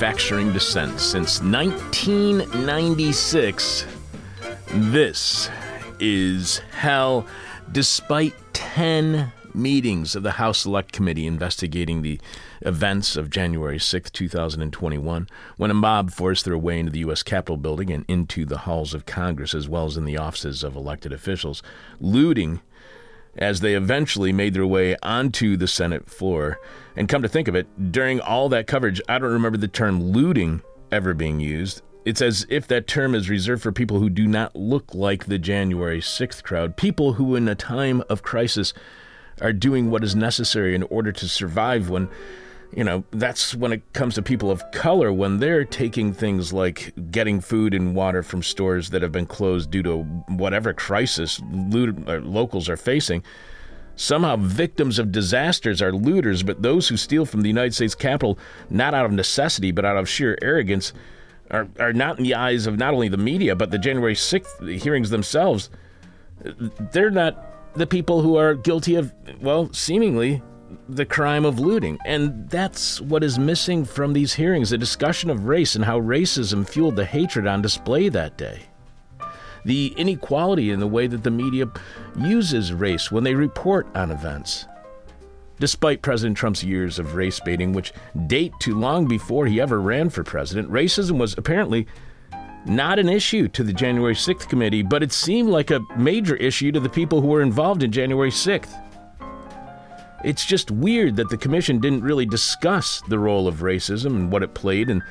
Manufacturing dissent since 1996. This is hell, despite 10 meetings of the House Select Committee investigating the events of January 6, 2021, when a mob forced their way into the U.S. Capitol building and into the halls of Congress, as well as in the offices of elected officials, looting as they eventually made their way onto the Senate floor. And come to think of it, during all that coverage, I don't remember the term looting ever being used. It's as if that term is reserved for people who do not look like the January 6th crowd, people who, in a time of crisis, are doing what is necessary in order to survive when you know, that's when it comes to people of color, when they're taking things like getting food and water from stores that have been closed due to whatever crisis uh, locals are facing. Somehow, victims of disasters are looters, but those who steal from the United States Capitol, not out of necessity, but out of sheer arrogance, are, are not in the eyes of not only the media, but the January 6th hearings themselves. They're not the people who are guilty of, well, seemingly the crime of looting. And that's what is missing from these hearings a discussion of race and how racism fueled the hatred on display that day. The inequality in the way that the media uses race when they report on events. Despite President Trump's years of race baiting, which date to long before he ever ran for president, racism was apparently not an issue to the January 6th committee, but it seemed like a major issue to the people who were involved in January 6th. It's just weird that the commission didn't really discuss the role of racism and what it played in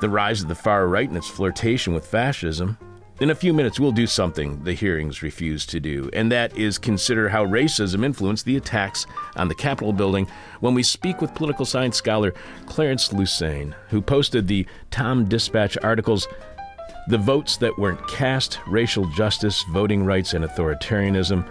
the rise of the far right and its flirtation with fascism. In a few minutes, we'll do something the hearings refused to do, and that is consider how racism influenced the attacks on the Capitol building when we speak with political science scholar Clarence Lusane, who posted the Tom Dispatch articles The Votes That Weren't Cast Racial Justice, Voting Rights, and Authoritarianism,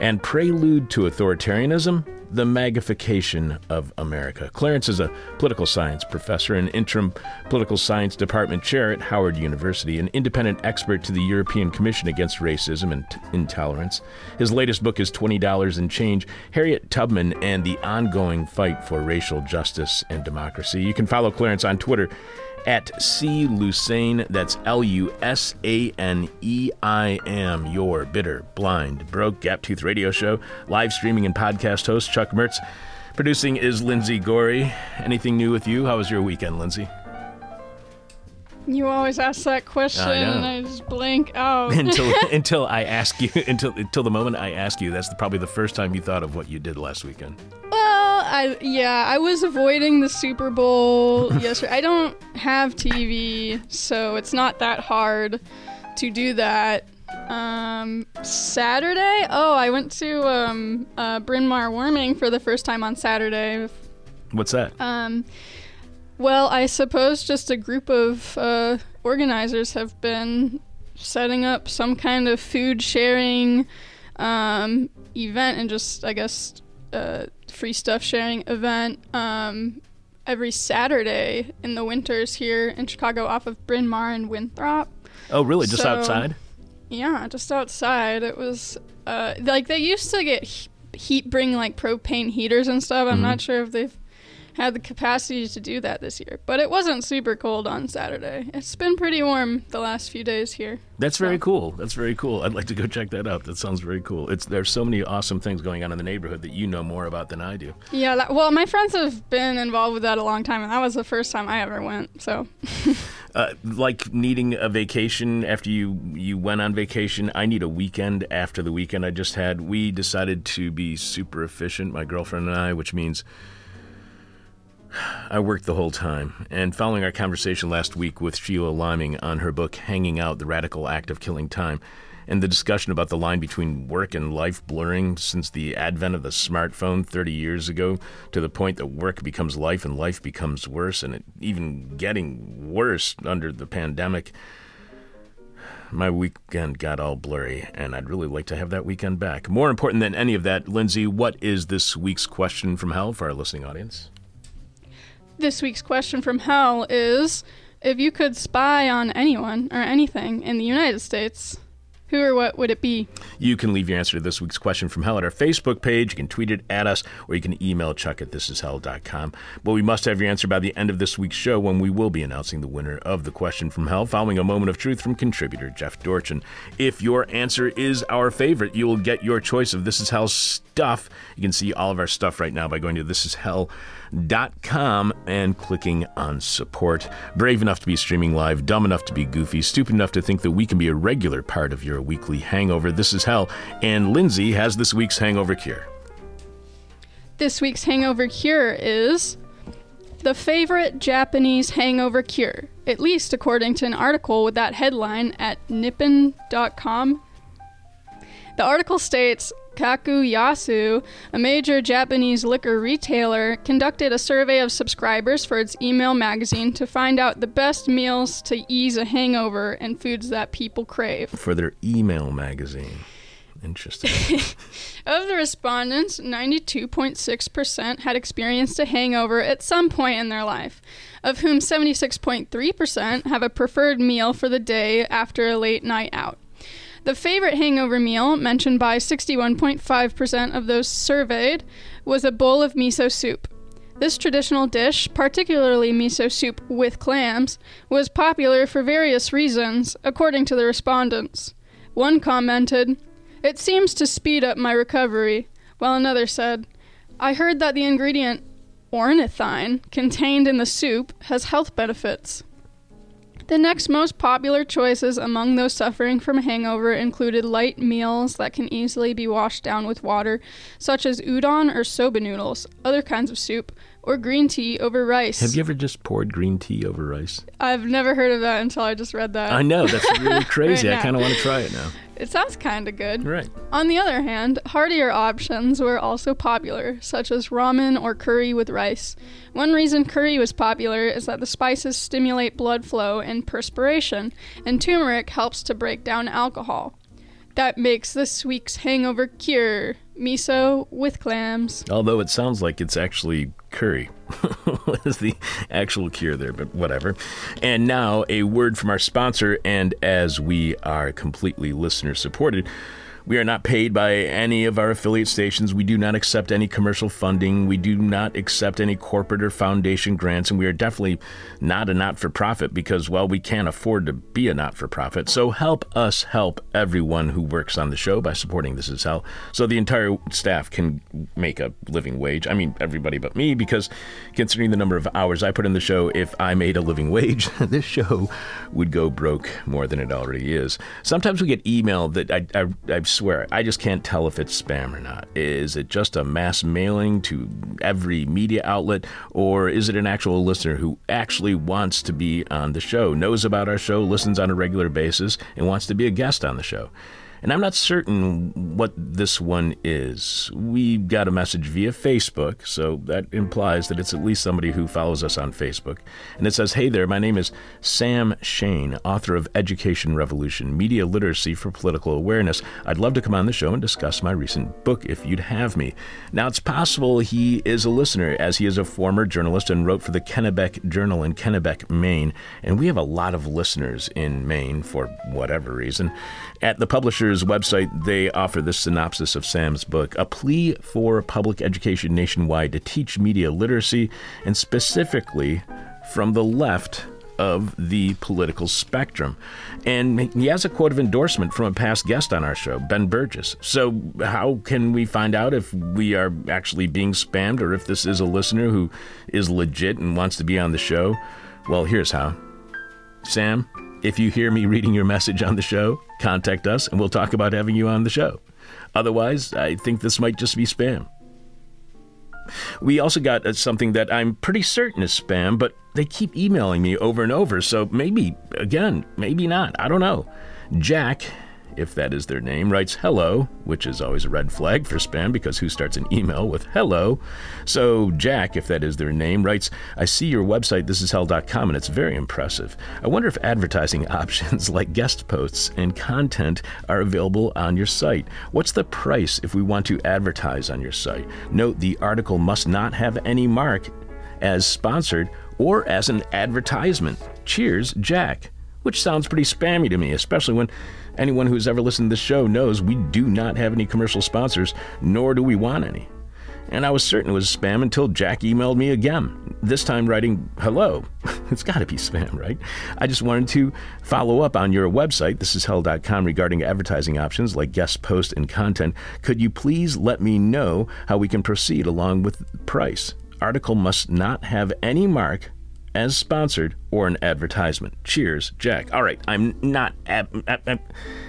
and Prelude to Authoritarianism the MAGAfication of America. Clarence is a political science professor and interim political science department chair at Howard University, an independent expert to the European Commission Against Racism and T- Intolerance. His latest book is $20 and Change Harriet Tubman and the Ongoing Fight for Racial Justice and Democracy. You can follow Clarence on Twitter at C. Lusane. That's L U S A N E I M. Your bitter, blind, broke, gap tooth radio show. Live streaming and podcast host Chuck Mertz. Producing is Lindsay Gorey. Anything new with you? How was your weekend, Lindsay? You always ask that question, I and I just blank out. until until I ask you until until the moment I ask you. That's the, probably the first time you thought of what you did last weekend. Oh, I yeah, I was avoiding the Super Bowl yesterday. I don't have TV, so it's not that hard to do that. Um, Saturday. Oh, I went to um, uh, Bryn Mawr Warming for the first time on Saturday. What's that? Um, well, I suppose just a group of uh, organizers have been setting up some kind of food sharing um, event and just, I guess, uh, free stuff sharing event um, every Saturday in the winters here in Chicago off of Bryn Mawr and Winthrop. Oh, really? Just so- outside? Yeah, just outside. It was uh, like they used to get heat, bring like propane heaters and stuff. I'm Mm-hmm. not sure if they've had the capacity to do that this year, but it wasn't super cold on Saturday. It's been pretty warm the last few days here. That's very cool. That's very cool. I'd like to go check that out. That sounds very cool. It's there's so many awesome things going on in the neighborhood that you know more about than I do. Yeah, that, well, my friends have been involved with that a long time, and that was the first time I ever went. So, Uh, like needing a vacation after you you went on vacation. I need a weekend after the weekend I just had. We decided to be super efficient, my girlfriend and I, which means I worked the whole time. And following our conversation last week with Sheila Liming on her book Hanging Out: The Radical Act of Killing Time, and the discussion about the line between work and life blurring since the advent of the smartphone 30 years ago to the point that work becomes life and life becomes worse and it even getting worse under the pandemic my weekend got all blurry, and I'd really like to have that weekend back. More important than any of that, Lindsay, what is this week's question from hell for our listening audience? This week's question from hell is if you could spy on anyone or anything in the United States, Who or what would it be? You can leave your answer to this week's question from hell at our Facebook page. You can tweet it at us, or you can email chuck at thisishell.com. But we must have your answer by the end of this week's show when we will be announcing the winner of the question from hell, following a moment of truth from contributor Jeff Dorchin. If your answer is our favorite, you will get your choice of This Is Hell stuff. You can see all of our stuff right now by going to thisishell.com and clicking on support. Brave enough to be streaming live, dumb enough to be goofy, stupid enough to think that we can be a regular part of your weekly hangover. This is hell. And Lindsay has this week's hangover cure. This week's hangover cure is the favorite Japanese hangover cure, at least according to an article with that headline at nippon.com. The article states Kakuyasu, a major Japanese liquor retailer, conducted a survey of subscribers for its email magazine to find out the best meals to ease a hangover and foods that people crave. For their email magazine. Interesting. of the respondents, 92.6% had experienced a hangover at some point in their life, of whom 76.3% have a preferred meal for the day after a late night out. The favorite hangover meal, mentioned by 61.5% of those surveyed, was a bowl of miso soup. This traditional dish, particularly miso soup with clams, was popular for various reasons, according to the respondents. One commented, It seems to speed up my recovery, while another said, I heard that the ingredient ornithine contained in the soup has health benefits. The next most popular choices among those suffering from a hangover included light meals that can easily be washed down with water, such as udon or soba noodles, other kinds of soup, or green tea over rice. Have you ever just poured green tea over rice? I've never heard of that until I just read that. I know, that's really crazy. Right I kind of want to try it now. It sounds kind of good. Right. On the other hand, heartier options were also popular, such as ramen or curry with rice. One reason curry was popular is that the spices stimulate blood flow and perspiration, and turmeric helps to break down alcohol. That makes this week's hangover cure miso with clams. Although it sounds like it's actually curry. is the actual cure there, but whatever. And now a word from our sponsor, and as we are completely listener supported, we are not paid by any of our affiliate stations. We do not accept any commercial funding. We do not accept any corporate or foundation grants. And we are definitely not a not for profit because, well, we can't afford to be a not for profit. So help us help everyone who works on the show by supporting This Is Hell so the entire staff can make a living wage. I mean, everybody but me, because considering the number of hours I put in the show, if I made a living wage, this show would go broke more than it already is. Sometimes we get email that I, I, I swear, I just can't tell if it's spam or not. Is it just a mass mailing to every media outlet, or is it an actual listener who actually wants to be on the show, knows about our show, listens on a regular basis, and wants to be a guest on the show? And I'm not certain what this one is. We got a message via Facebook, so that implies that it's at least somebody who follows us on Facebook. And it says, Hey there, my name is Sam Shane, author of Education Revolution Media Literacy for Political Awareness. I'd love to come on the show and discuss my recent book if you'd have me. Now, it's possible he is a listener, as he is a former journalist and wrote for the Kennebec Journal in Kennebec, Maine. And we have a lot of listeners in Maine for whatever reason. At the publisher's website, they offer this synopsis of Sam's book A plea for public education nationwide to teach media literacy, and specifically from the left of the political spectrum. And he has a quote of endorsement from a past guest on our show, Ben Burgess. So, how can we find out if we are actually being spammed or if this is a listener who is legit and wants to be on the show? Well, here's how. Sam, if you hear me reading your message on the show, contact us and we'll talk about having you on the show. Otherwise, I think this might just be spam. We also got uh, something that I'm pretty certain is spam, but they keep emailing me over and over, so maybe, again, maybe not. I don't know. Jack, if that is their name, writes hello, which is always a red flag for spam because who starts an email with hello? So, Jack, if that is their name, writes, I see your website, thisishell.com, and it's very impressive. I wonder if advertising options like guest posts and content are available on your site. What's the price if we want to advertise on your site? Note the article must not have any mark as sponsored or as an advertisement. Cheers, Jack which sounds pretty spammy to me, especially when Anyone who's ever listened to this show knows we do not have any commercial sponsors, nor do we want any. And I was certain it was spam until Jack emailed me again, this time writing, Hello. it's got to be spam, right? I just wanted to follow up on your website, thisishell.com, regarding advertising options like guest post and content. Could you please let me know how we can proceed along with price? Article must not have any mark as sponsored or an advertisement. Cheers, Jack. All right, I'm not ab- ab-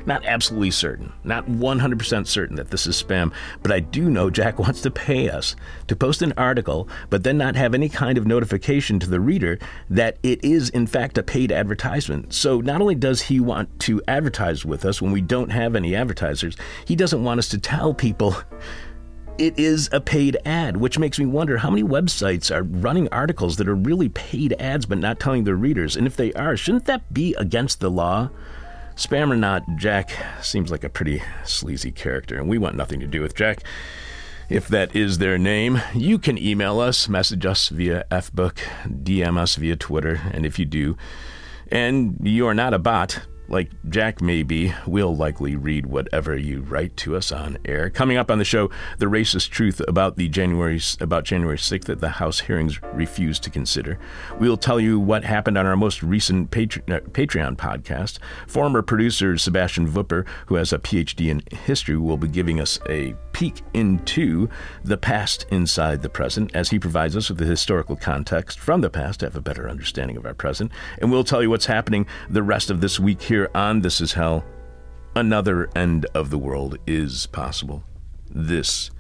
not absolutely certain, not 100% certain that this is spam, but I do know Jack wants to pay us to post an article, but then not have any kind of notification to the reader that it is in fact a paid advertisement. So not only does he want to advertise with us when we don't have any advertisers, he doesn't want us to tell people it is a paid ad, which makes me wonder how many websites are running articles that are really paid ads but not telling their readers. And if they are, shouldn't that be against the law? Spam or not, Jack seems like a pretty sleazy character, and we want nothing to do with Jack. If that is their name, you can email us, message us via FBook, DM us via Twitter, and if you do, and you are not a bot, like Jack maybe, we'll likely read whatever you write to us on air. Coming up on the show, the racist truth about the January about January 6th that the House hearings refused to consider. We'll tell you what happened on our most recent Patre- uh, Patreon podcast. Former producer Sebastian Vupper, who has a PhD in history, will be giving us a peek into the past inside the present as he provides us with the historical context from the past to have a better understanding of our present. And we'll tell you what's happening the rest of this week here on This Is Hell. Another end of the world is possible. This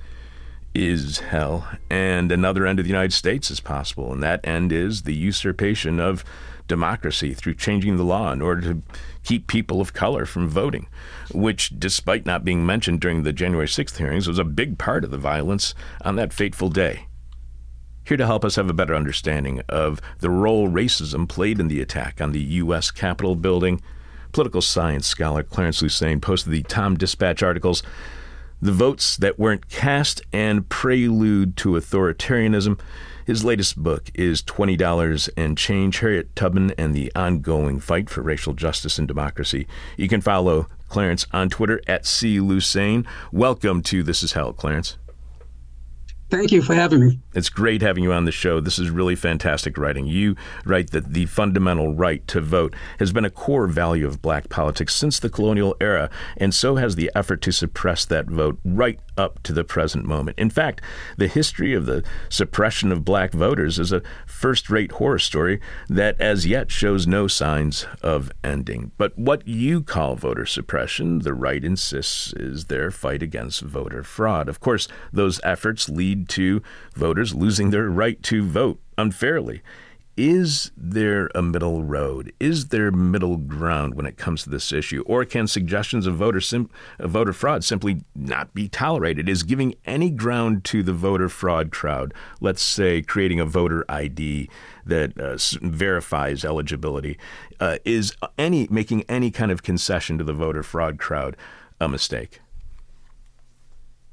is hell. And another end of the United States is possible. And that end is the usurpation of democracy through changing the law in order to keep people of color from voting, which, despite not being mentioned during the January 6th hearings, was a big part of the violence on that fateful day. Here to help us have a better understanding of the role racism played in the attack on the U.S. Capitol building, political science scholar Clarence Lusane posted the Tom Dispatch articles The Votes That Weren't Cast and Prelude to Authoritarianism. His latest book is $20 and Change Harriet Tubman and the Ongoing Fight for Racial Justice and Democracy. You can follow Clarence on Twitter at C. Welcome to This Is Hell, Clarence. Thank you for having me. It's great having you on the show. This is really fantastic writing. You write that the fundamental right to vote has been a core value of black politics since the colonial era, and so has the effort to suppress that vote right up to the present moment. In fact, the history of the suppression of black voters is a first rate horror story that as yet shows no signs of ending. But what you call voter suppression, the right insists is their fight against voter fraud. Of course, those efforts lead to voters losing their right to vote unfairly. Is there a middle road? Is there middle ground when it comes to this issue? Or can suggestions of voter, sim- of voter fraud simply not be tolerated? Is giving any ground to the voter fraud crowd, let's say creating a voter ID that uh, verifies eligibility, uh, is any making any kind of concession to the voter fraud crowd a mistake?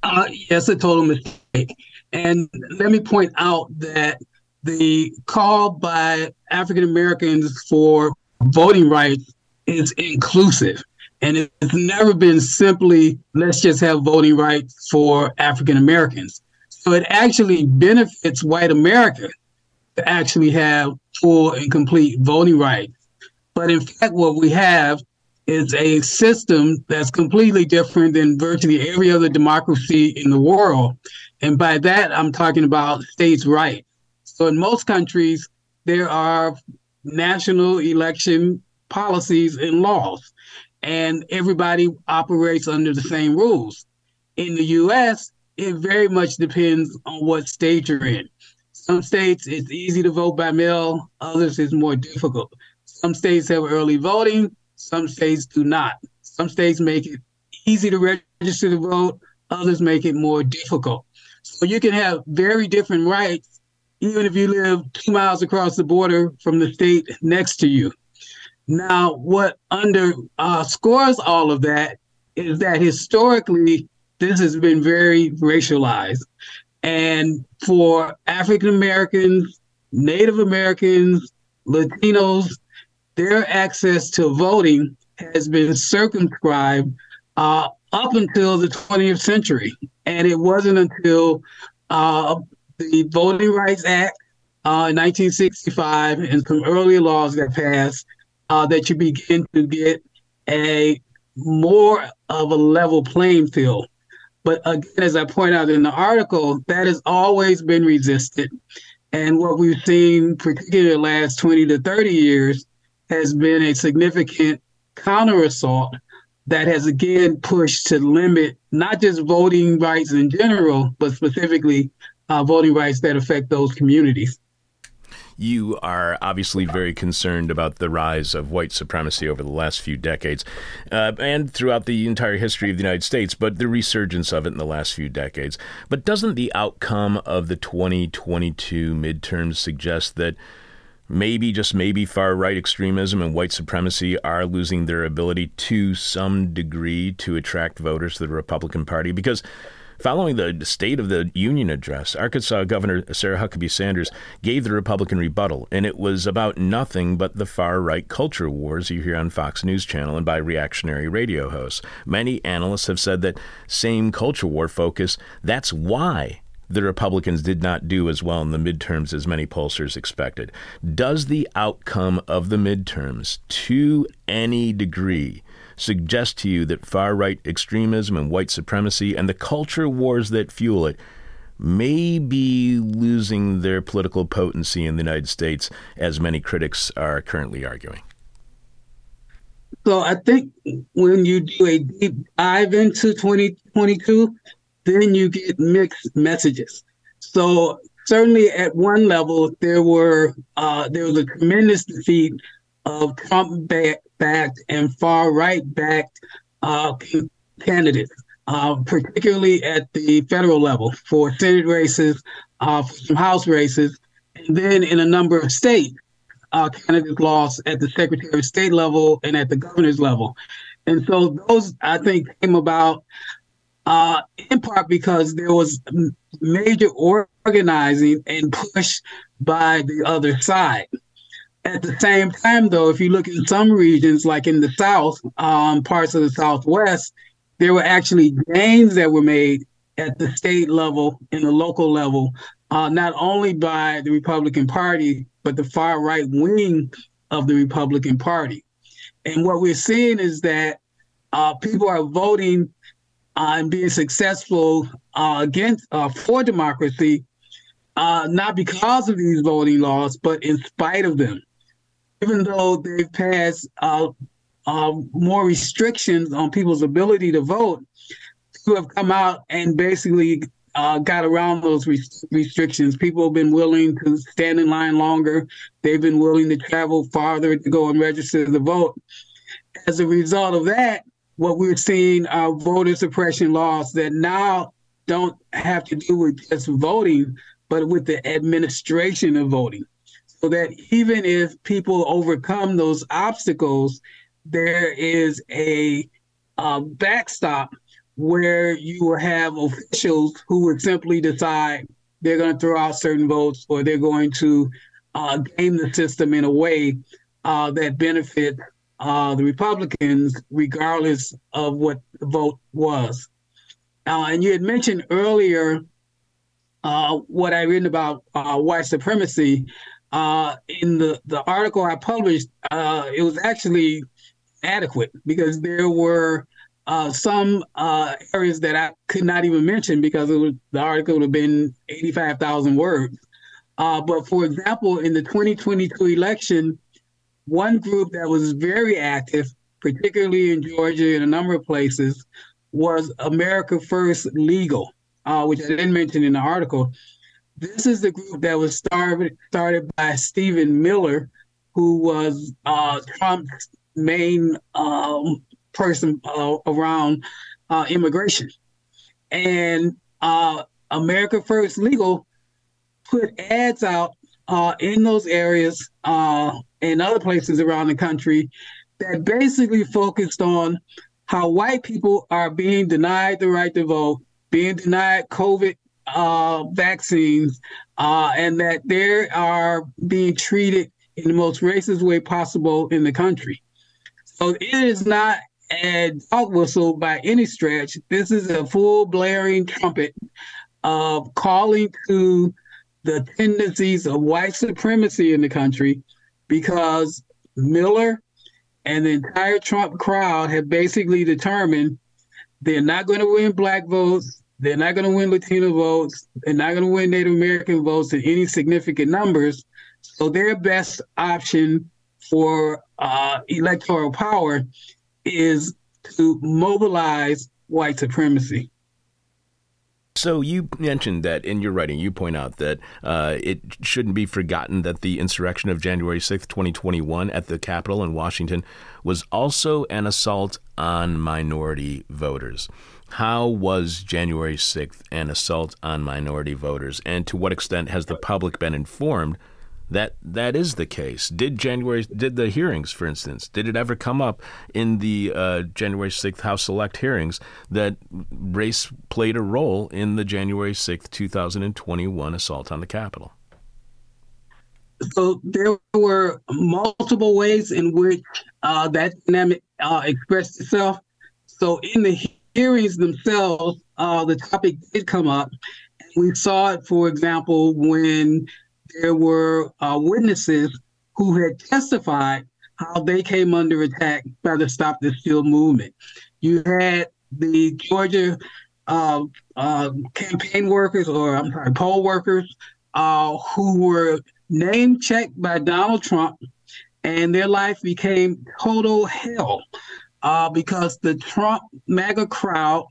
Uh, yes, a total mistake. And let me point out that the call by African Americans for voting rights is inclusive. And it's never been simply, let's just have voting rights for African Americans. So it actually benefits white America to actually have full and complete voting rights. But in fact, what we have is a system that's completely different than virtually every other democracy in the world. And by that, I'm talking about states' rights. So in most countries, there are national election policies and laws, and everybody operates under the same rules. In the US, it very much depends on what state you're in. Some states it's easy to vote by mail, others it's more difficult. Some states have early voting, some states do not. Some states make it easy to register to vote, others make it more difficult. So you can have very different rights even if you live two miles across the border from the state next to you. Now, what underscores uh, all of that is that historically, this has been very racialized. And for African Americans, Native Americans, Latinos, their access to voting has been circumscribed uh, up until the 20th century. And it wasn't until uh, the Voting Rights Act uh, in 1965 and some earlier laws that passed uh, that you begin to get a more of a level playing field. But again, as I point out in the article, that has always been resisted. And what we've seen, particularly the last 20 to 30 years, has been a significant counter assault that has again pushed to limit not just voting rights in general, but specifically uh, voting rights that affect those communities. You are obviously very concerned about the rise of white supremacy over the last few decades uh, and throughout the entire history of the United States, but the resurgence of it in the last few decades. But doesn't the outcome of the 2022 midterms suggest that? maybe, just maybe, far right extremism and white supremacy are losing their ability to some degree to attract voters to the Republican Party? Because Following the State of the Union address, Arkansas Governor Sarah Huckabee Sanders gave the Republican rebuttal, and it was about nothing but the far right culture wars you hear on Fox News Channel and by reactionary radio hosts. Many analysts have said that same culture war focus, that's why the Republicans did not do as well in the midterms as many pollsters expected. Does the outcome of the midterms, to any degree, suggest to you that far right extremism and white supremacy and the culture wars that fuel it may be losing their political potency in the United States, as many critics are currently arguing? So I think when you do a deep dive into 2022, then you get mixed messages. So certainly at one level, there were uh, there was a tremendous defeat of Trump backed and far right backed uh, candidates, uh, particularly at the federal level for Senate races, uh, for some House races, and then in a number of states, uh, candidates lost at the Secretary of State level and at the governor's level. And so those, I think, came about uh, in part because there was major organizing and push by the other side. At the same time, though, if you look in some regions, like in the South, um, parts of the Southwest, there were actually gains that were made at the state level and the local level, uh, not only by the Republican Party, but the far right wing of the Republican Party. And what we're seeing is that uh, people are voting uh, and being successful uh, against uh, for democracy, uh, not because of these voting laws, but in spite of them even though they've passed uh, uh, more restrictions on people's ability to vote, who have come out and basically uh, got around those re- restrictions. People have been willing to stand in line longer. They've been willing to travel farther to go and register to vote. As a result of that, what we're seeing are voter suppression laws that now don't have to do with just voting, but with the administration of voting that even if people overcome those obstacles, there is a uh, backstop where you will have officials who would simply decide they're going to throw out certain votes or they're going to uh, game the system in a way uh, that benefits uh, the Republicans, regardless of what the vote was. Uh, and you had mentioned earlier uh, what I written about uh, white supremacy uh, in the, the article I published, uh, it was actually adequate because there were uh, some uh, areas that I could not even mention because was, the article would have been 85,000 words. Uh, but for example, in the 2022 election, one group that was very active, particularly in Georgia and a number of places, was America First Legal, which I didn't mention in the article. This is the group that was started started by Stephen Miller, who was uh, Trump's main um, person uh, around uh, immigration, and uh, America First Legal put ads out uh, in those areas uh, and other places around the country that basically focused on how white people are being denied the right to vote, being denied COVID uh, vaccines uh, and that they are being treated in the most racist way possible in the country. So it is not a dog whistle by any stretch. This is a full blaring trumpet of calling to the tendencies of white supremacy in the country because Miller and the entire Trump crowd have basically determined they're not going to win black votes. They're not going to win Latino votes. They're not going to win Native American votes in any significant numbers. So their best option for uh, electoral power is to mobilize white supremacy. So you mentioned that in your writing, you point out that uh, it shouldn't be forgotten that the insurrection of January 6th, 2021 at the Capitol in Washington was also an assault on minority voters. How was January 6th an assault on minority voters, and to what extent has the public been informed that that is the case. Did January did the hearings, for instance, did it ever come up in the uh, January sixth House Select hearings that race played a role in the January sixth, two thousand and twenty one assault on the Capitol? So there were multiple ways in which uh, that dynamic uh, expressed itself. So in the hearings themselves, uh, the topic did come up. We saw it, for example, when there were uh, witnesses who had testified how they came under attack by the Stop the Steal movement. You had the Georgia uh, uh, campaign workers, or I'm sorry, poll workers, uh, who were name checked by Donald Trump, and their life became total hell uh, because the Trump MAGA crowd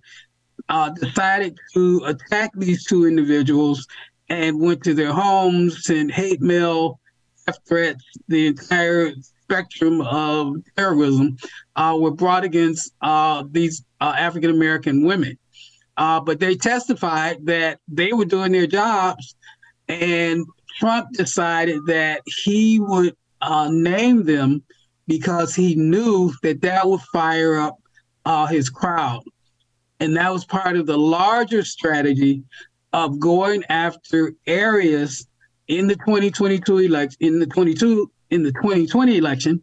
uh, decided to attack these two individuals and went to their homes, sent hate mail, death threats, the entire spectrum of terrorism uh, were brought against uh, these uh, African American women. Uh, but they testified that they were doing their jobs, and Trump decided that he would uh, name them because he knew that that would fire up uh, his crowd. And that was part of the larger strategy of going after areas in the 2022 election, in the 22 in the 2020 election,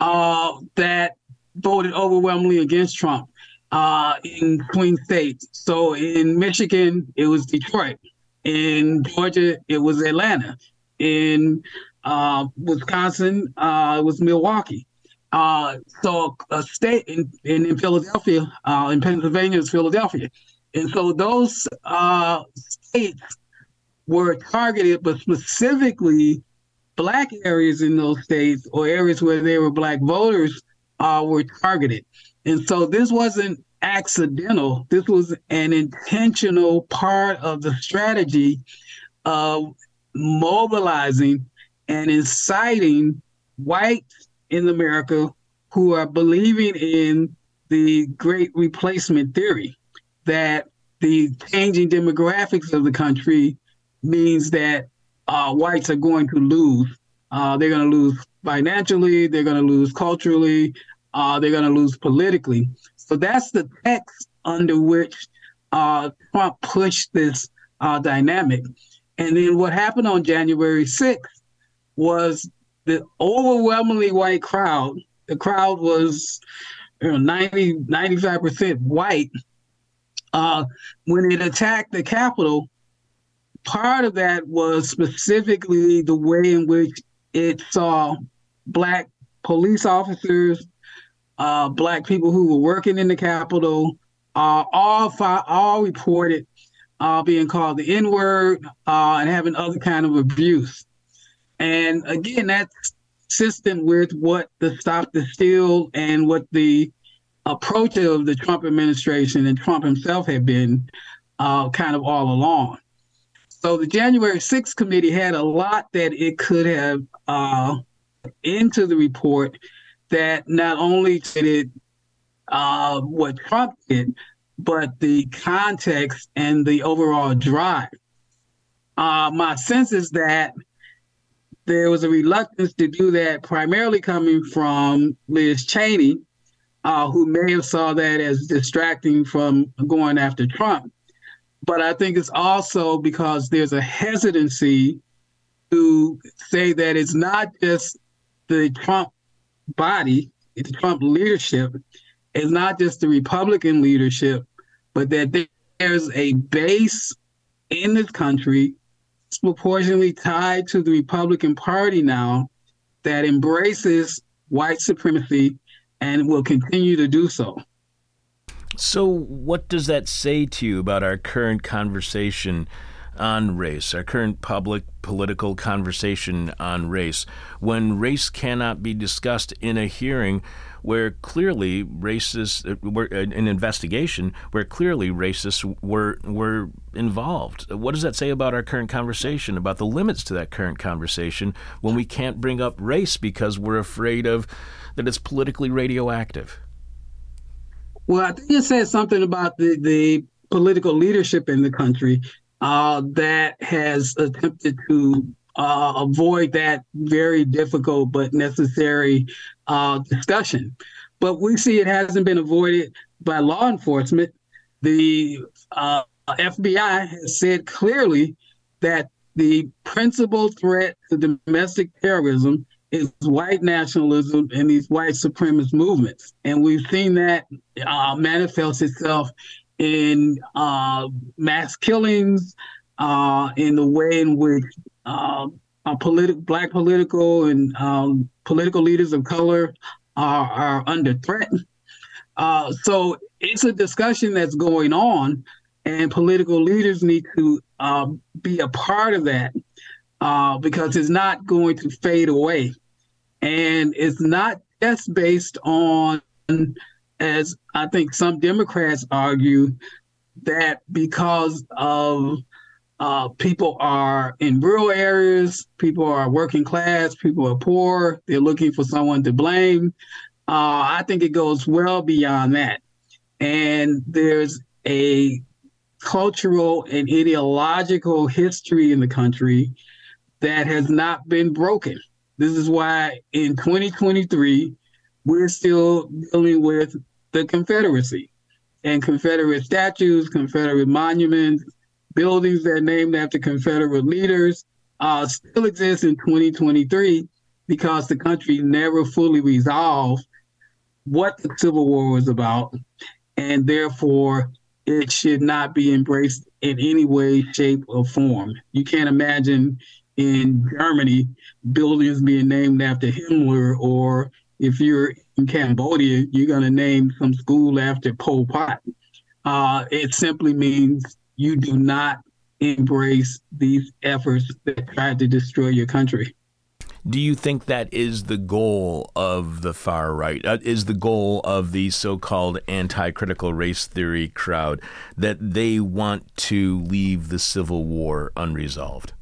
uh, that voted overwhelmingly against Trump uh, in swing states. So in Michigan, it was Detroit. In Georgia, it was Atlanta. In uh, Wisconsin, uh, it was Milwaukee. Uh, so a state in, in, in Philadelphia, uh, in Pennsylvania, is Philadelphia. And so those uh, states were targeted, but specifically black areas in those states or areas where there were black voters uh, were targeted. And so this wasn't accidental. This was an intentional part of the strategy of mobilizing and inciting whites in America who are believing in the great replacement theory that the changing demographics of the country means that uh, whites are going to lose. Uh, they're going to lose financially, they're going to lose culturally, uh, they're going to lose politically. So that's the text under which uh, Trump pushed this uh, dynamic. And then what happened on January 6th was the overwhelmingly white crowd, the crowd was you know, 90, 95% white, uh, when it attacked the Capitol, part of that was specifically the way in which it saw black police officers, uh, black people who were working in the Capitol, uh, all fi- all reported uh, being called the N word uh, and having other kind of abuse. And again, that's consistent with what the Stop the Steal and what the approach of the Trump administration and Trump himself had been uh, kind of all along. So the January 6th committee had a lot that it could have uh, into the report that not only did it uh, what Trump did, but the context and the overall drive. Uh, my sense is that there was a reluctance to do that, primarily coming from Liz Cheney, uh, who may have saw that as distracting from going after Trump. But I think it's also because there's a hesitancy to say that it's not just the Trump body the Trump leadership it's not just the Republican leadership, but that there's a base in this country disproportionately tied to the Republican Party now that embraces white supremacy and will continue to do so. So, what does that say to you about our current conversation on race, our current public political conversation on race, when race cannot be discussed in a hearing where clearly racists, uh, an investigation where clearly racists were were involved? What does that say about our current conversation, about the limits to that current conversation when we can't bring up race because we're afraid of that it's politically radioactive? Well, I think it says something about the, the political leadership in the country uh, that has attempted to uh, avoid that very difficult but necessary uh, discussion. But we see it hasn't been avoided by law enforcement. The uh, FBI has said clearly that the principal threat to domestic terrorism is white nationalism and these white supremacist movements. And we've seen that uh, manifest itself in uh, mass killings, uh, in the way in which uh, politi- black political and um, political leaders of color are, are under threat. Uh, so it's a discussion that's going on, and political leaders need to uh, be a part of that uh, because it's not going to fade away. And it's not just based on, as I think some Democrats argue, that because of uh, people are in rural areas, people are working class, people are poor, they're looking for someone to blame. Uh, I think it goes well beyond that. And there's a cultural and ideological history in the country that has not been broken. This is why in 2023, we're still dealing with the Confederacy and Confederate statues, Confederate monuments, buildings that are named after Confederate leaders uh, still exist in 2023 because the country never fully resolved what the Civil War was about, and therefore it should not be embraced in any way, shape, or form. You can't imagine in Germany, buildings being named after Himmler, or if you're in Cambodia, you're going to name some school after Pol Pot. Uh, it simply means you do not embrace these efforts that try to destroy your country. Do you think that is the goal of the far right? Uh, is the goal of the so called anti critical race theory crowd that they want to leave the Civil War unresolved?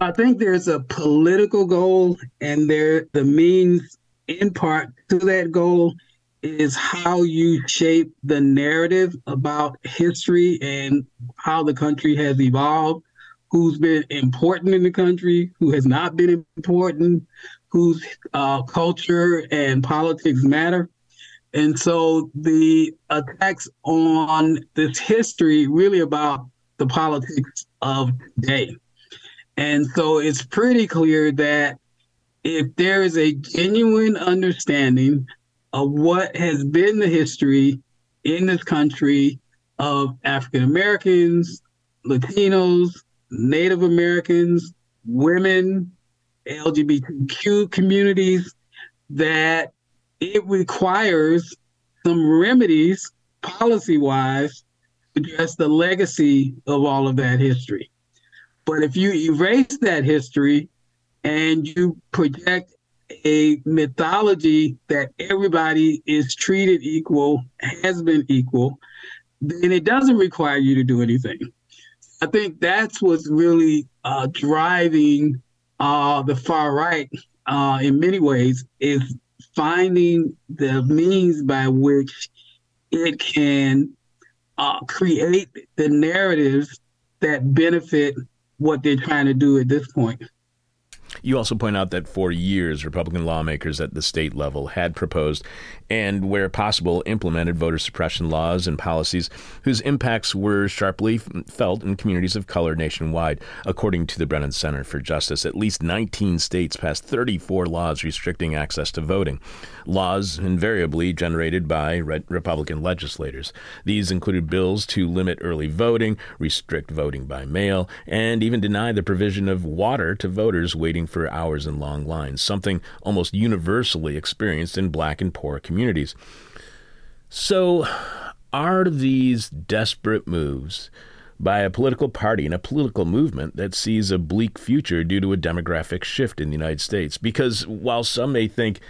I think there's a political goal, and there the means in part to that goal is how you shape the narrative about history and how the country has evolved, who's been important in the country, who has not been important, whose uh, culture and politics matter. And so the attacks on this history really about the politics of today. And so it's pretty clear that if there is a genuine understanding of what has been the history in this country of African Americans, Latinos, Native Americans, women, LGBTQ communities, that it requires some remedies policy wise to address the legacy of all of that history. But if you erase that history and you project a mythology that everybody is treated equal, has been equal, then it doesn't require you to do anything. I think that's what's really uh, driving uh, the far right uh, in many ways is finding the means by which it can uh, create the narratives that benefit what they're trying to do at this point. You also point out that for years, Republican lawmakers at the state level had proposed and, where possible, implemented voter suppression laws and policies whose impacts were sharply felt in communities of color nationwide. According to the Brennan Center for Justice, at least 19 states passed 34 laws restricting access to voting, laws invariably generated by Republican legislators. These included bills to limit early voting, restrict voting by mail, and even deny the provision of water to voters waiting for hours in long lines, something almost universally experienced in black and poor communities. So, are these desperate moves by a political party and a political movement that sees a bleak future due to a demographic shift in the United States? Because while some may think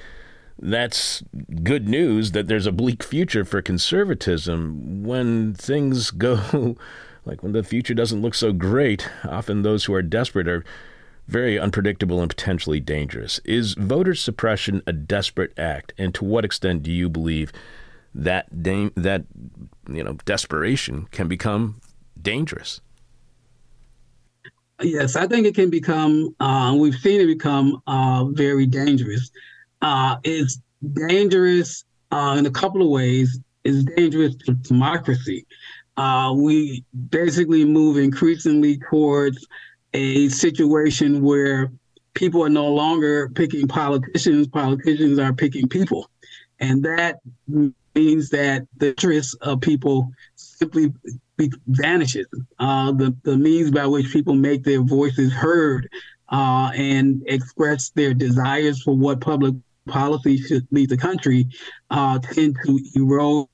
that's good news that there's a bleak future for conservatism, when things go like when the future doesn't look so great, often those who are desperate are very unpredictable and potentially dangerous. Is voter suppression a desperate act, and to what extent do you believe that da- that you know desperation can become dangerous? Yes, I think it can become. Uh, we've seen it become uh, very dangerous. Uh, it's dangerous uh, in a couple of ways. It's dangerous to democracy uh, we basically move increasingly towards a situation where people are no longer picking politicians, politicians are picking people. And that means that the interest of people simply vanishes. Uh, the, the means by which people make their voices heard uh, and express their desires for what public policy should lead the country uh, tend to erode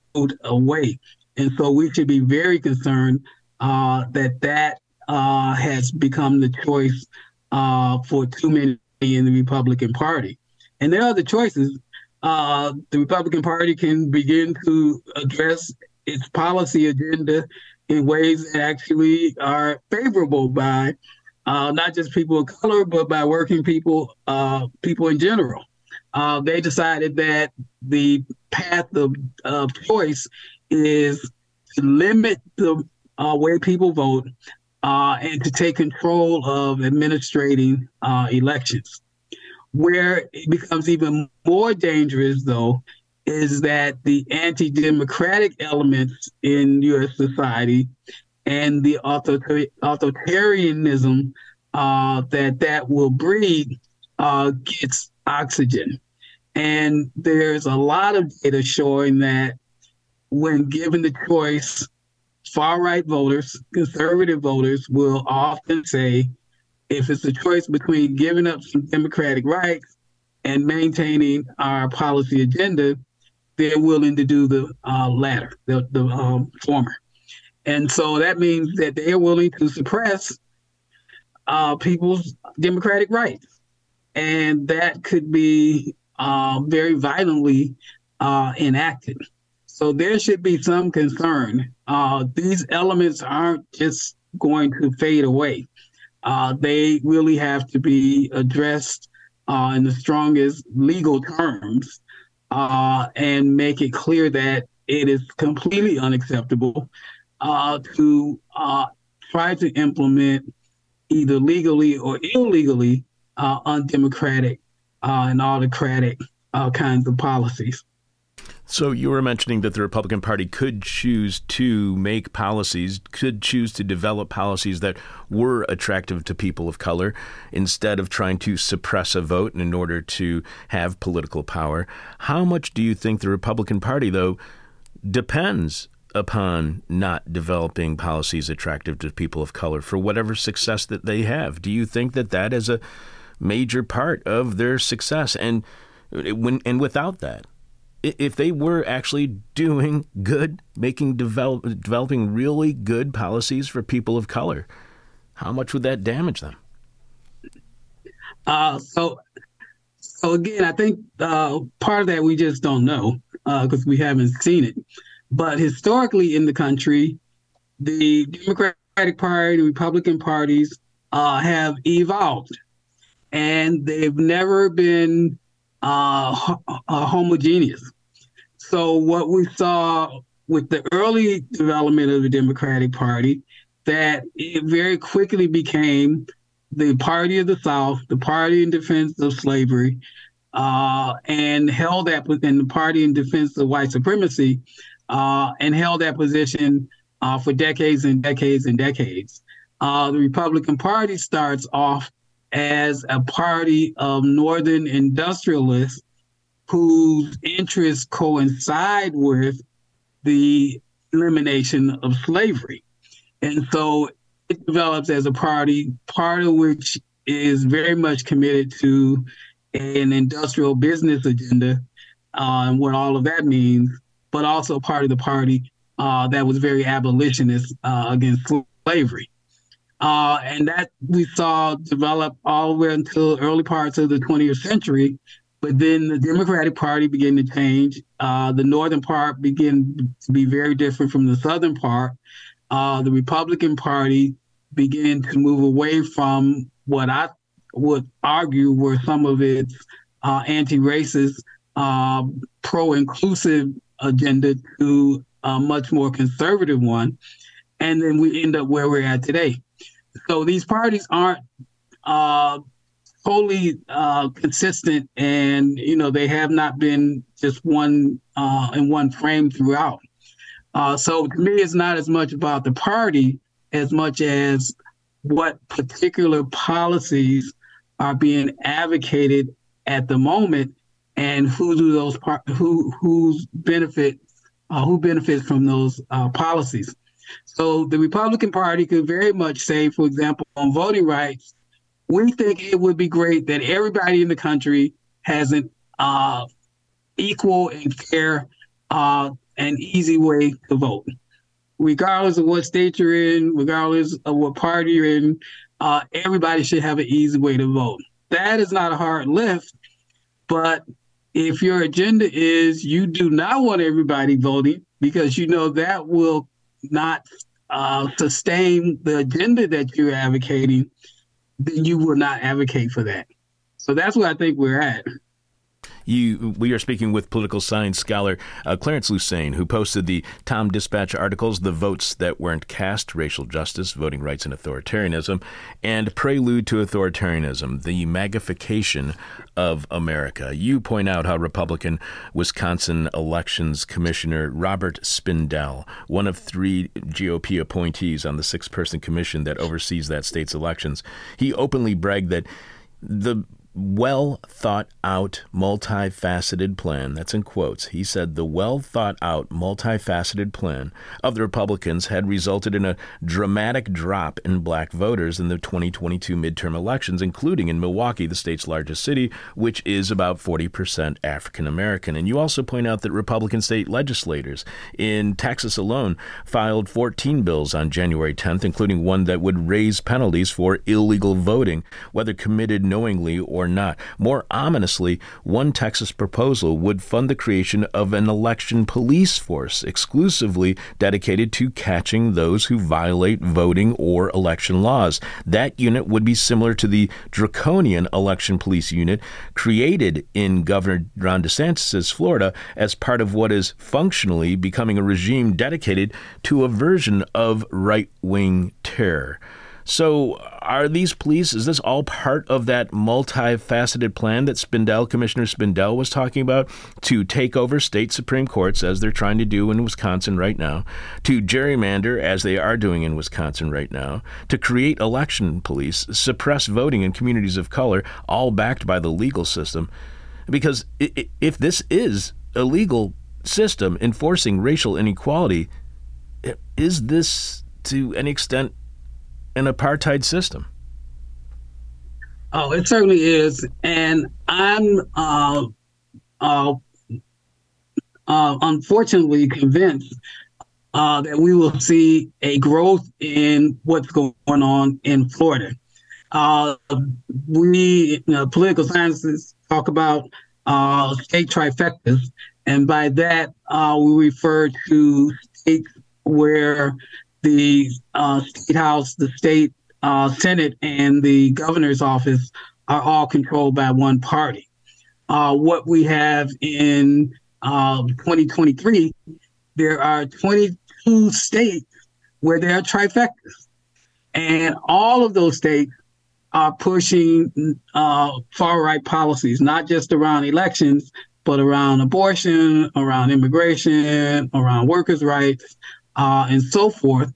away. And so we should be very concerned uh, that that uh, has become the choice uh, for too many in the Republican Party. And there are other choices. Uh, the Republican Party can begin to address its policy agenda in ways that actually are favorable by uh, not just people of color, but by working people, uh, people in general. they decided that the path of, of choice is to limit the uh, way people vote uh, and to take control of administrating uh, elections. Where it becomes even more dangerous, though, is that the anti democratic elements in U.S. society and the authoritarianism uh, that that will breed uh, gets oxygen. And there's a lot of data showing that when given the choice, far right voters, conservative voters will often say, if it's a choice between giving up some democratic rights and maintaining our policy agenda, they're willing to do the uh, latter, the, the um, former. And so that means that they are willing to suppress uh, people's democratic rights. And that could be uh, very violently uh, enacted. So there should be some concern. Uh, these elements aren't just going to fade away. Uh, they really have to be addressed uh, in the strongest legal terms uh, and make it clear that it is completely unacceptable uh, to uh, try to implement either legally or illegally undemocratic and autocratic kinds of policies. So you were mentioning that the Republican Party could choose to make policies, could choose to develop policies that were attractive to people of color instead of trying to suppress a vote in order to have political power. How much do you think the Republican Party, though, depends upon not developing policies attractive to people of color for whatever success that they have? Do you think that that is a major part of their success? And when and without that, if they were actually doing good, making develop, developing really good policies for people of color, how much would that damage them? Uh, so, so again, I think uh, part of that we just don't know because uh, we haven't seen it. But historically in the country, the Democratic Party, the Republican parties uh, have evolved, and they've never been uh, uh, homogeneous. So what we saw with the early development of the Democratic Party, that it very quickly became the Party of the South, the Party in Defense of Slavery, uh, and held that within the Party in Defense of White Supremacy, uh, and held that position uh, for decades and decades and decades. Uh, the Republican Party starts off as a party of Northern industrialists whose interests coincide with the elimination of slavery. And so it develops as a party, part of which is very much committed to an industrial business agenda uh, and what all of that means, but also part of the party uh, that was very abolitionist uh, against slavery. Uh, and that we saw develop all the way until early parts of the 20th century. But then the Democratic Party began to change. Uh, the northern part began to be very different from the southern part. Uh, the Republican Party began to move away from what I would argue were some of its uh, anti-racist, uh, pro-inclusive agenda to a much more conservative one, and then we end up where we're at today. So these parties aren't uh, totally uh, consistent, and you know they have not been just one uh, in one frame throughout. Uh, so to me, it's not as much about the party as much as what particular policies are being advocated at the moment, and who do those par- who who's benefit uh, who benefits from those uh, policies. So the Republican Party could very much say, for example, on voting rights, we think it would be great that everybody in the country has an uh, equal and fair uh, and easy way to vote, regardless of what state you're in, regardless of what party you're in. Uh, everybody should have an easy way to vote. That is not a hard lift, but if your agenda is you do not want everybody voting because you know that will not uh, sustain the agenda that you're advocating, then you will not advocate for that. So that's where I think we're at. You, we are speaking with political science scholar uh, Clarence Lusane, who posted the Tom Dispatch articles, The Votes That Weren't Cast, Racial Justice, Voting Rights and Authoritarianism, and Prelude to Authoritarianism, The MAGAfication of America. You point out how Republican Wisconsin Elections Commissioner Robert Spindell, one of three GOP appointees on the six person commission that oversees that state's elections, he openly bragged that the well thought out, multifaceted plan, that's in quotes, he said the well thought out, multifaceted plan of the Republicans had resulted in a dramatic drop in black voters in the 2022 midterm elections, including in Milwaukee, the state's largest city, which is about 40% African American. And you also point out that Republican state legislators in Texas alone filed 14 bills on January 10th, including one that would raise penalties for illegal voting, whether committed knowingly or not. More ominously, one Texas proposal would fund the creation of an election police force exclusively dedicated to catching those who violate voting or election laws. That unit would be similar to the draconian election police unit created in Governor Ron DeSantis' Florida as part of what is functionally becoming a regime dedicated to a version of right wing terror. So, are these police, is this all part of that multifaceted plan that Spindell, Commissioner Spindell, was talking about to take over state Supreme Courts, as they're trying to do in Wisconsin right now, to gerrymander, as they are doing in Wisconsin right now, to create election police, suppress voting in communities of color, all backed by the legal system? Because if this is a legal system enforcing racial inequality, is this to any extent an apartheid system. Oh, it certainly is, and I'm uh, uh, uh, unfortunately convinced uh, that we will see a growth in what's going on in Florida. Uh, we, you know, political scientists talk about uh, state trifectas, and by that we refer to states where the uh, state house, the state uh, senate, and the governor's office are all controlled by one party. Uh, what we have in 2023, um, there are 22 states where there are trifectas, and all of those states are pushing uh, far right policies, not just around elections, but around abortion, around immigration, around workers' rights, uh, and so forth.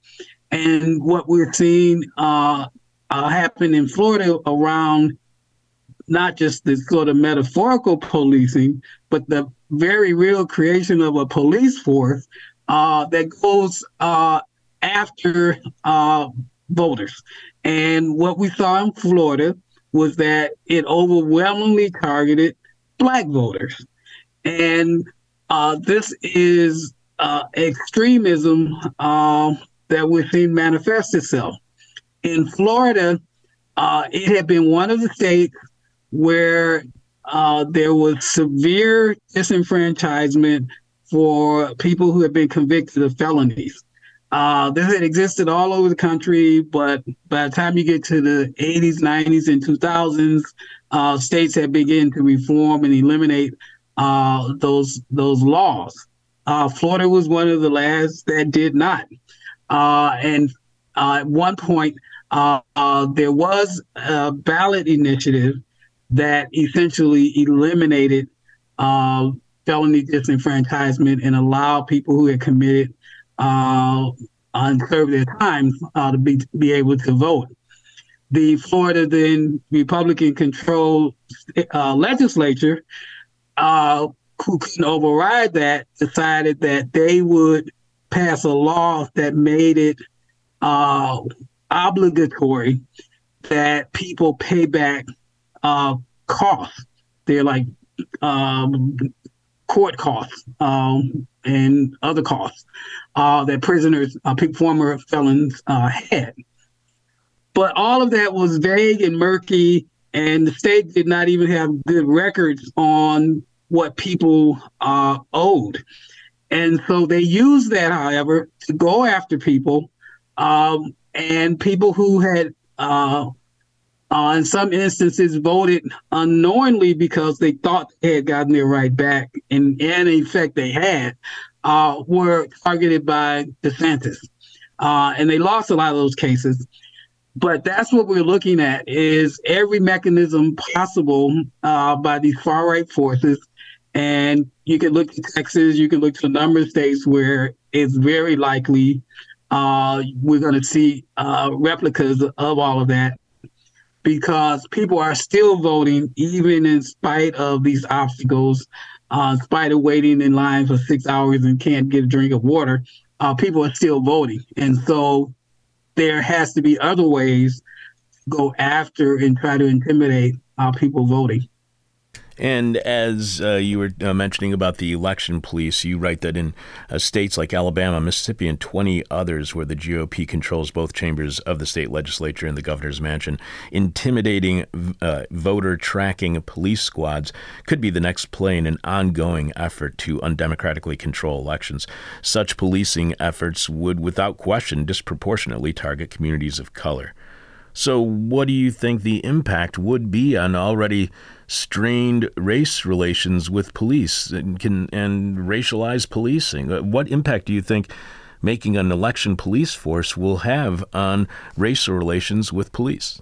And what we're seeing uh, uh, happen in Florida around not just the sort of metaphorical policing, but the very real creation of a police force uh, that goes uh, after uh, voters. And what we saw in Florida was that it overwhelmingly targeted black voters. And uh, this is uh, extremism uh, that we're seeing manifest itself. In Florida, uh, it had been one of the states where uh, there was severe disenfranchisement for people who had been convicted of felonies. Uh, this had existed all over the country, but by the time you get to the 80s, 90s, and 2000s, uh, states had begun to reform and eliminate those those laws. Uh, Florida was one of the last that did not. Uh, and uh, at one point, there was a ballot initiative that essentially eliminated felony disenfranchisement and allowed people who had committed uh, and serve their time uh, to be be able to vote. The Florida then Republican controlled uh, legislature, uh, who couldn't override that, decided that they would pass a law that made it uh, obligatory that people pay back uh, costs. They're like um, court costs um, and other costs uh, that prisoners, uh, former felons, uh, had. But all of that was vague and murky, and the state did not even have good records on what people uh, owed. And so they used that, however, to go after people um, and people who had, uh, uh, in some instances, voted unknowingly because they thought they had gotten their right back, and, and in effect, they had uh, were targeted by DeSantis. Uh, and they lost a lot of those cases. But that's what we're looking at is every mechanism possible uh, by these far right forces. And you can look to Texas, you can look to a number of states where it's very likely uh, we're going to see uh, replicas of all of that because people are still voting even in spite of these obstacles uh, in spite of waiting in line for six hours and can't get a drink of water, uh, people are still voting. And so there has to be other ways to go after and try to intimidate uh, people voting. And as uh, you were uh, mentioning about the election police, you write that in uh, states like Alabama, Mississippi, and 20 others where the GOP controls both chambers of the state legislature and the governor's mansion, intimidating uh, voter tracking police squads could be the next play in an ongoing effort to undemocratically control elections. Such policing efforts would, without question, disproportionately target communities of color. So, what do you think the impact would be on already strained race relations with police and, can, and racialized policing? Uh, what impact do you think making an election police force will have on racial relations with police?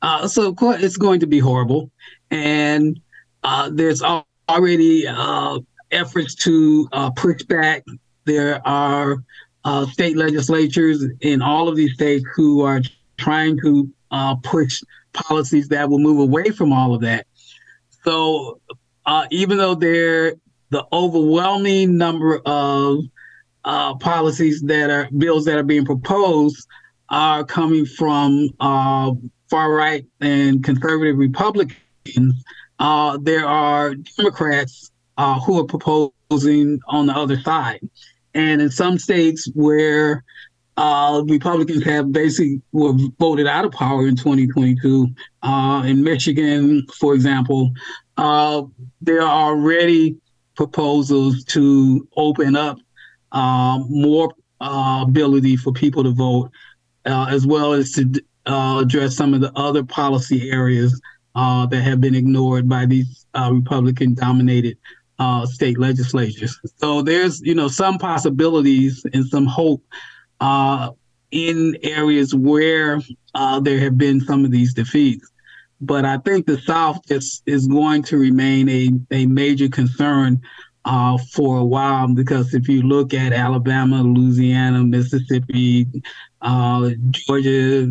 Uh, so, it's going to be horrible. And uh, there's already uh, efforts to uh, push back. There are uh, state legislatures in all of these states who are trying to uh, push policies that will move away from all of that. So uh, even though there the overwhelming number of uh, policies that are bills that are being proposed are coming from uh, far right and conservative Republicans, uh, there are Democrats uh, who are proposing on the other side. And in some states where uh, Republicans have basically were voted out of power in 2022. Uh, in Michigan, for example, uh, there are already proposals to open up um, more uh, ability for people to vote, uh, as well as to uh, address some of the other policy areas that have been ignored by these Republican-dominated state legislatures. So there's, you know, some possibilities and some hope uh, in areas where uh, there have been some of these defeats. But I think the South is, is going to remain a, a major concern uh, for a while because if you look at Alabama, Louisiana, Mississippi, uh, Georgia,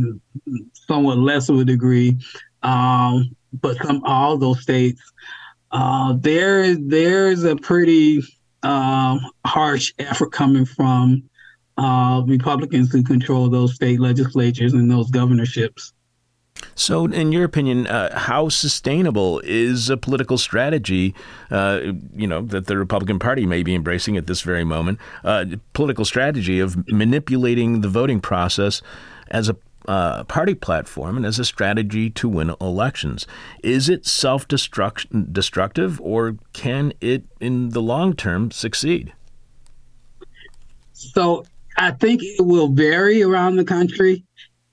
somewhat less of a degree, um, but some all those states, uh, there there's a pretty uh, harsh effort coming from uh, Republicans who control those state legislatures and those governorships. So, in your opinion, uh, how sustainable is a political strategy, uh, you know, that the Republican Party may be embracing at this very moment, uh, political strategy of manipulating the voting process as a uh, party platform and as a strategy to win elections? Is it self-destructive, or can it, in the long term, succeed? So, I think it will vary around the country.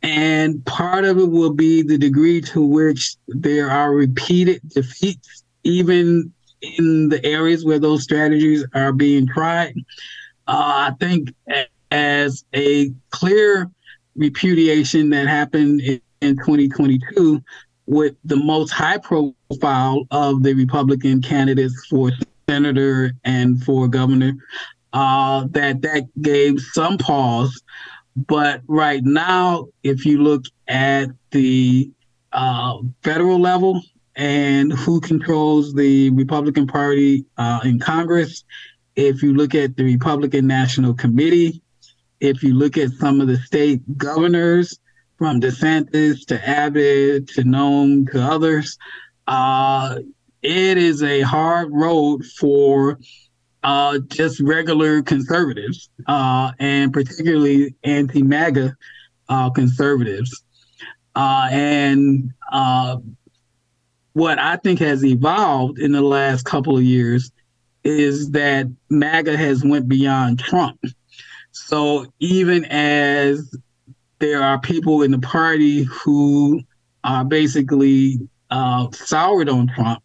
And part of it will be the degree to which there are repeated defeats, even in the areas where those strategies are being tried. Uh, I think as a clear repudiation that happened in, in 2022 with the most high profile of the Republican candidates for senator and for governor, uh, that that gave some pause. But right now, if you look at the uh, federal level and who controls the Republican Party uh, in Congress, if you look at the Republican National Committee, if you look at some of the state governors, from DeSantis to Abbott to Noem to others, uh, it is a hard road for uh, just regular conservatives, uh, and particularly anti MAGA uh, conservatives. Uh, and uh, what I think has evolved in the last couple of years is that MAGA has went beyond Trump. So even as there are people in the party who are basically uh, soured on Trump,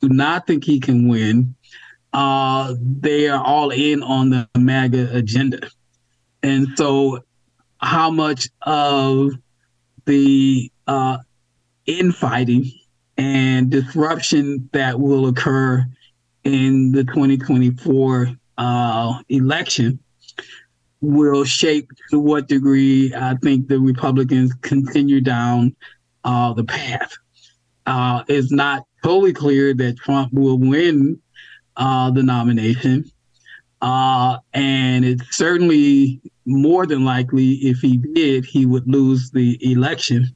do not think he can win, uh, they are all in on the MAGA agenda. And so, how much of the uh, infighting and disruption that will occur in the 2024 uh, election will shape to what degree I think the Republicans continue down uh, the path. Uh, it's not totally clear that Trump will win uh, the nomination. Uh, and it's certainly more than likely if he did, he would lose the election.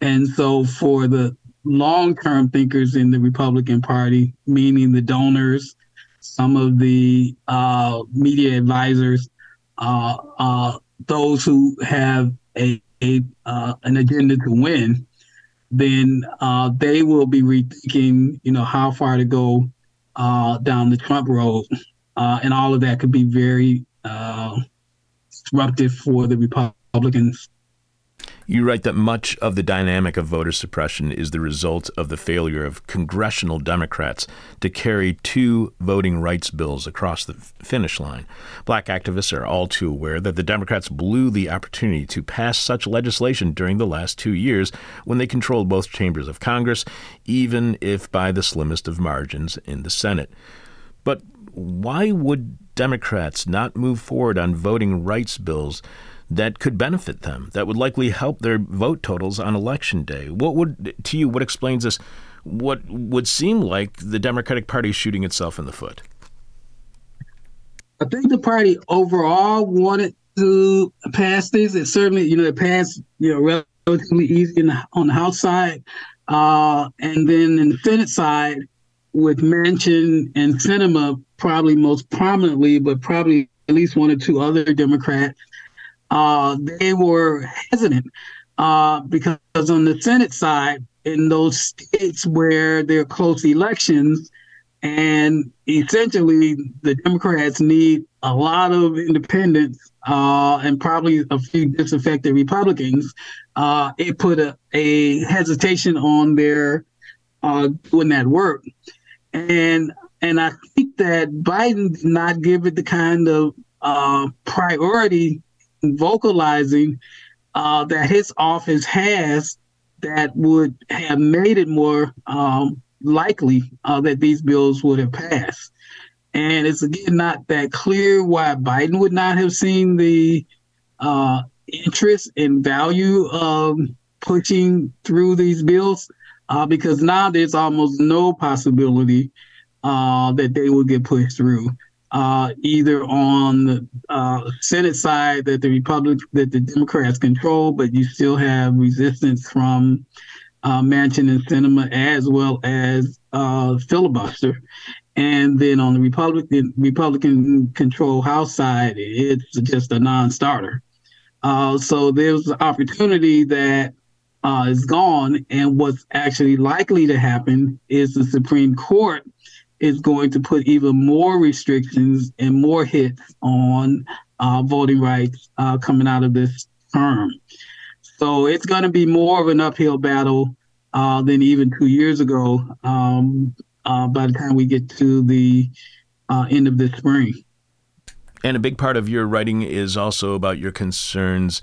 And so, for the long term thinkers in the Republican Party, meaning the donors, some of the uh, media advisors, uh, uh, those who have a, a uh, an agenda to win, then they will be rethinking, you know, how far to go uh, down the Trump road, uh, and all of that could be very uh, disruptive for the Republicans. You write that much of the dynamic of voter suppression is the result of the failure of congressional Democrats to carry two voting rights bills across the finish line. Black activists are all too aware that the Democrats blew the opportunity to pass such legislation during the last two years when they controlled both chambers of Congress, even if by the slimmest of margins in the Senate. But why would Democrats not move forward on voting rights bills? That could benefit them, that would likely help their vote totals on election day. What would, to you, what explains this? What would seem like the Democratic Party shooting itself in the foot? I think the party overall wanted to pass this. It certainly, you know, it passed, you know, relatively easy the, on the House side, uh, and then in the Senate side, with Manchin and Sinema probably most prominently, but probably at least one or two other Democrats uh, they were hesitant uh, because on the Senate side, in those states where there are close elections, and essentially the Democrats need a lot of independents uh, and probably a few disaffected Republicans. Uh, it put a, a, hesitation on their uh, doing that work, and and I think that Biden did not give it the kind of uh, priority vocalizing uh, that his office has that would have made it more um, likely uh, that these bills would have passed. And it's again not that clear why Biden would not have seen the uh, interest and value of pushing through these bills, uh, because now there's almost no possibility uh, that they will get pushed through. Uh, either on the uh, Senate side that the Republic that the Democrats control, but you still have resistance from uh, Manchin and Sinema as well as uh, filibuster. And then on the Republican Republican control House side, it's just a non-starter. Uh, so there's an opportunity that uh, is gone, and what's actually likely to happen is the Supreme Court is going to put even more restrictions and more hits on uh, voting rights uh, coming out of this term. So it's going to be more of an uphill battle uh, than even two years ago. Um, uh, by the time we get to the uh, end of this spring. And a big part of your writing is also about your concerns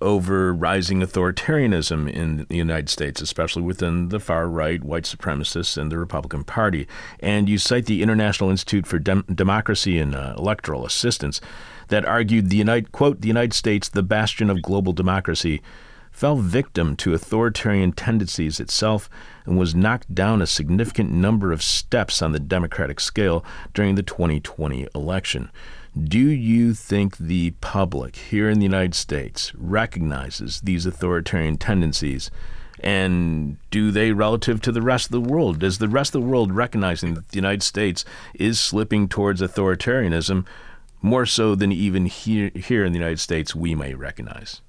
over rising authoritarianism in the United States, especially within the far right, white supremacists, and the Republican Party. And you cite the International Institute for Dem- Democracy and uh, Electoral Assistance that argued the United, quote, the United States, the bastion of global democracy, fell victim to authoritarian tendencies itself and was knocked down a significant number of steps on the democratic scale during the 2020 election. Do you think the public here in the United States recognizes these authoritarian tendencies? And do they relative to the rest of the world? Does the rest of the world recognizing that the United States is slipping towards authoritarianism more so than even here, here in the United States we may recognize?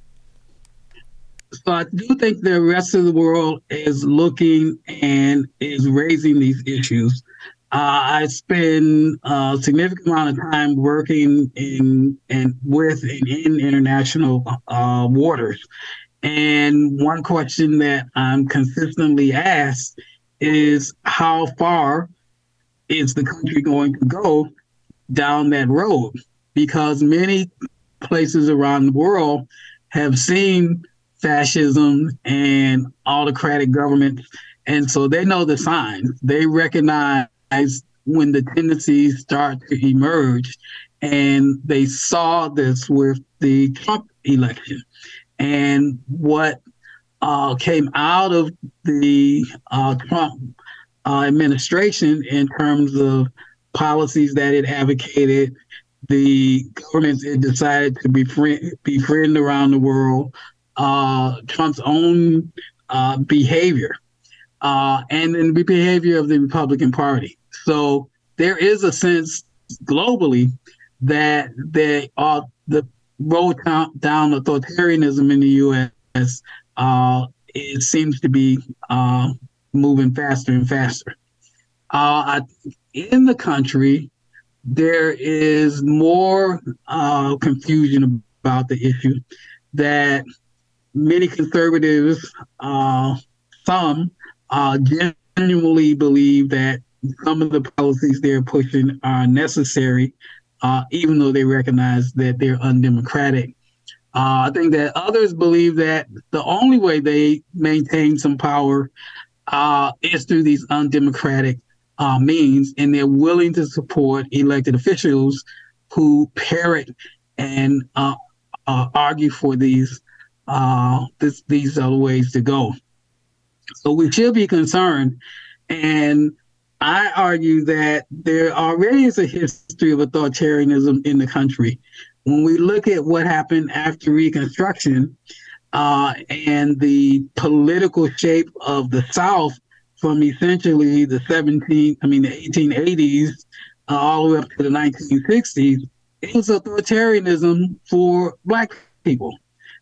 So I do think the rest of the world is looking and is raising these issues. Uh, I spend a significant amount of time working in and with and in international uh, waters. And one question that I'm consistently asked is how far is the country going to go down that road? Because many places around the world have seen fascism and autocratic governments. And so they know the signs. They recognize when the tendencies start to emerge. And they saw this with the Trump election. And what uh, came out of the uh, Trump uh, administration in terms of policies that it advocated, the governments it decided to befriend, befriend around the world, uh, Trump's own uh, behavior uh, and then the behavior of the Republican Party. So there is a sense globally that they are the road down authoritarianism in the U.S. Uh, it seems to be uh, moving faster and faster. Uh, in the country, there is more uh, confusion about the issue that many conservatives, uh, some, uh, genuinely believe that some of the policies they're pushing are necessary, uh, even though they recognize that they're undemocratic. Uh, I think that others believe that the only way they maintain some power uh, is through these undemocratic uh, means, and they're willing to support elected officials who parrot and uh, argue for these uh, this, these the ways to go. So we should be concerned. And I argue that there already is a history of authoritarianism in the country. When we look at what happened after Reconstruction uh, and the political shape of the South from essentially the 17, I mean, the 1880s uh, all the way up to the 1960s, it was authoritarianism for Black people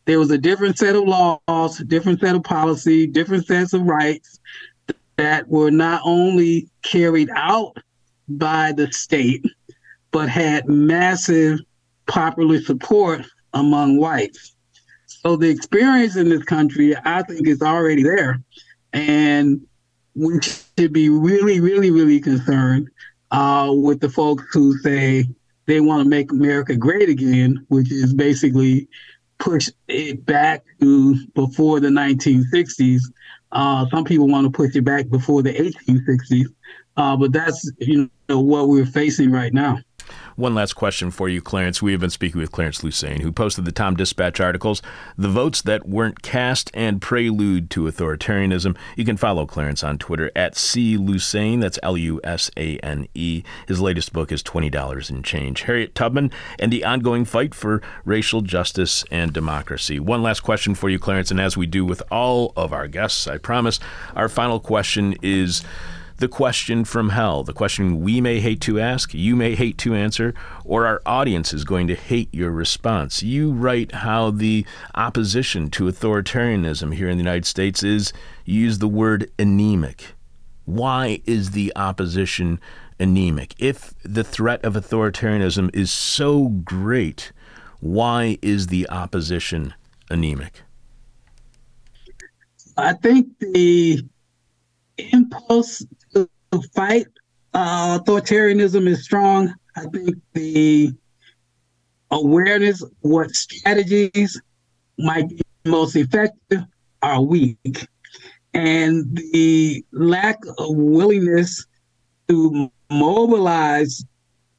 there was a different set of laws, different set of policy, different sets of rights that were not only carried out by the state, but had massive popular support among whites. So the experience in this country, I think, is already there. And we should be really, really, really concerned uh, with the folks who say they want to make America great again, which is basically push it back to before the 1960s. Uh, some people want to push it back before the 1860s, uh, but that's you know what we're facing right now. One last question for you, Clarence. We have been speaking with Clarence Lusane, who posted the Tom Dispatch articles, The Votes That Weren't Cast and Prelude to Authoritarianism. You can follow Clarence on Twitter at C. Lusane. That's L U S A N E. His latest book is $20 in change. Harriet Tubman and the ongoing fight for racial justice and democracy. One last question for you, Clarence, and as we do with all of our guests, I promise, our final question is the question from hell, the question we may hate to ask, you may hate to answer, or our audience is going to hate your response. You write how the opposition to authoritarianism here in the United States is, you use the word anemic. Why is the opposition anemic? If the threat of authoritarianism is so great, why is the opposition anemic? I think the impulse to fight uh, authoritarianism is strong. I think the awareness what strategies might be most effective are weak. And the lack of willingness to mobilize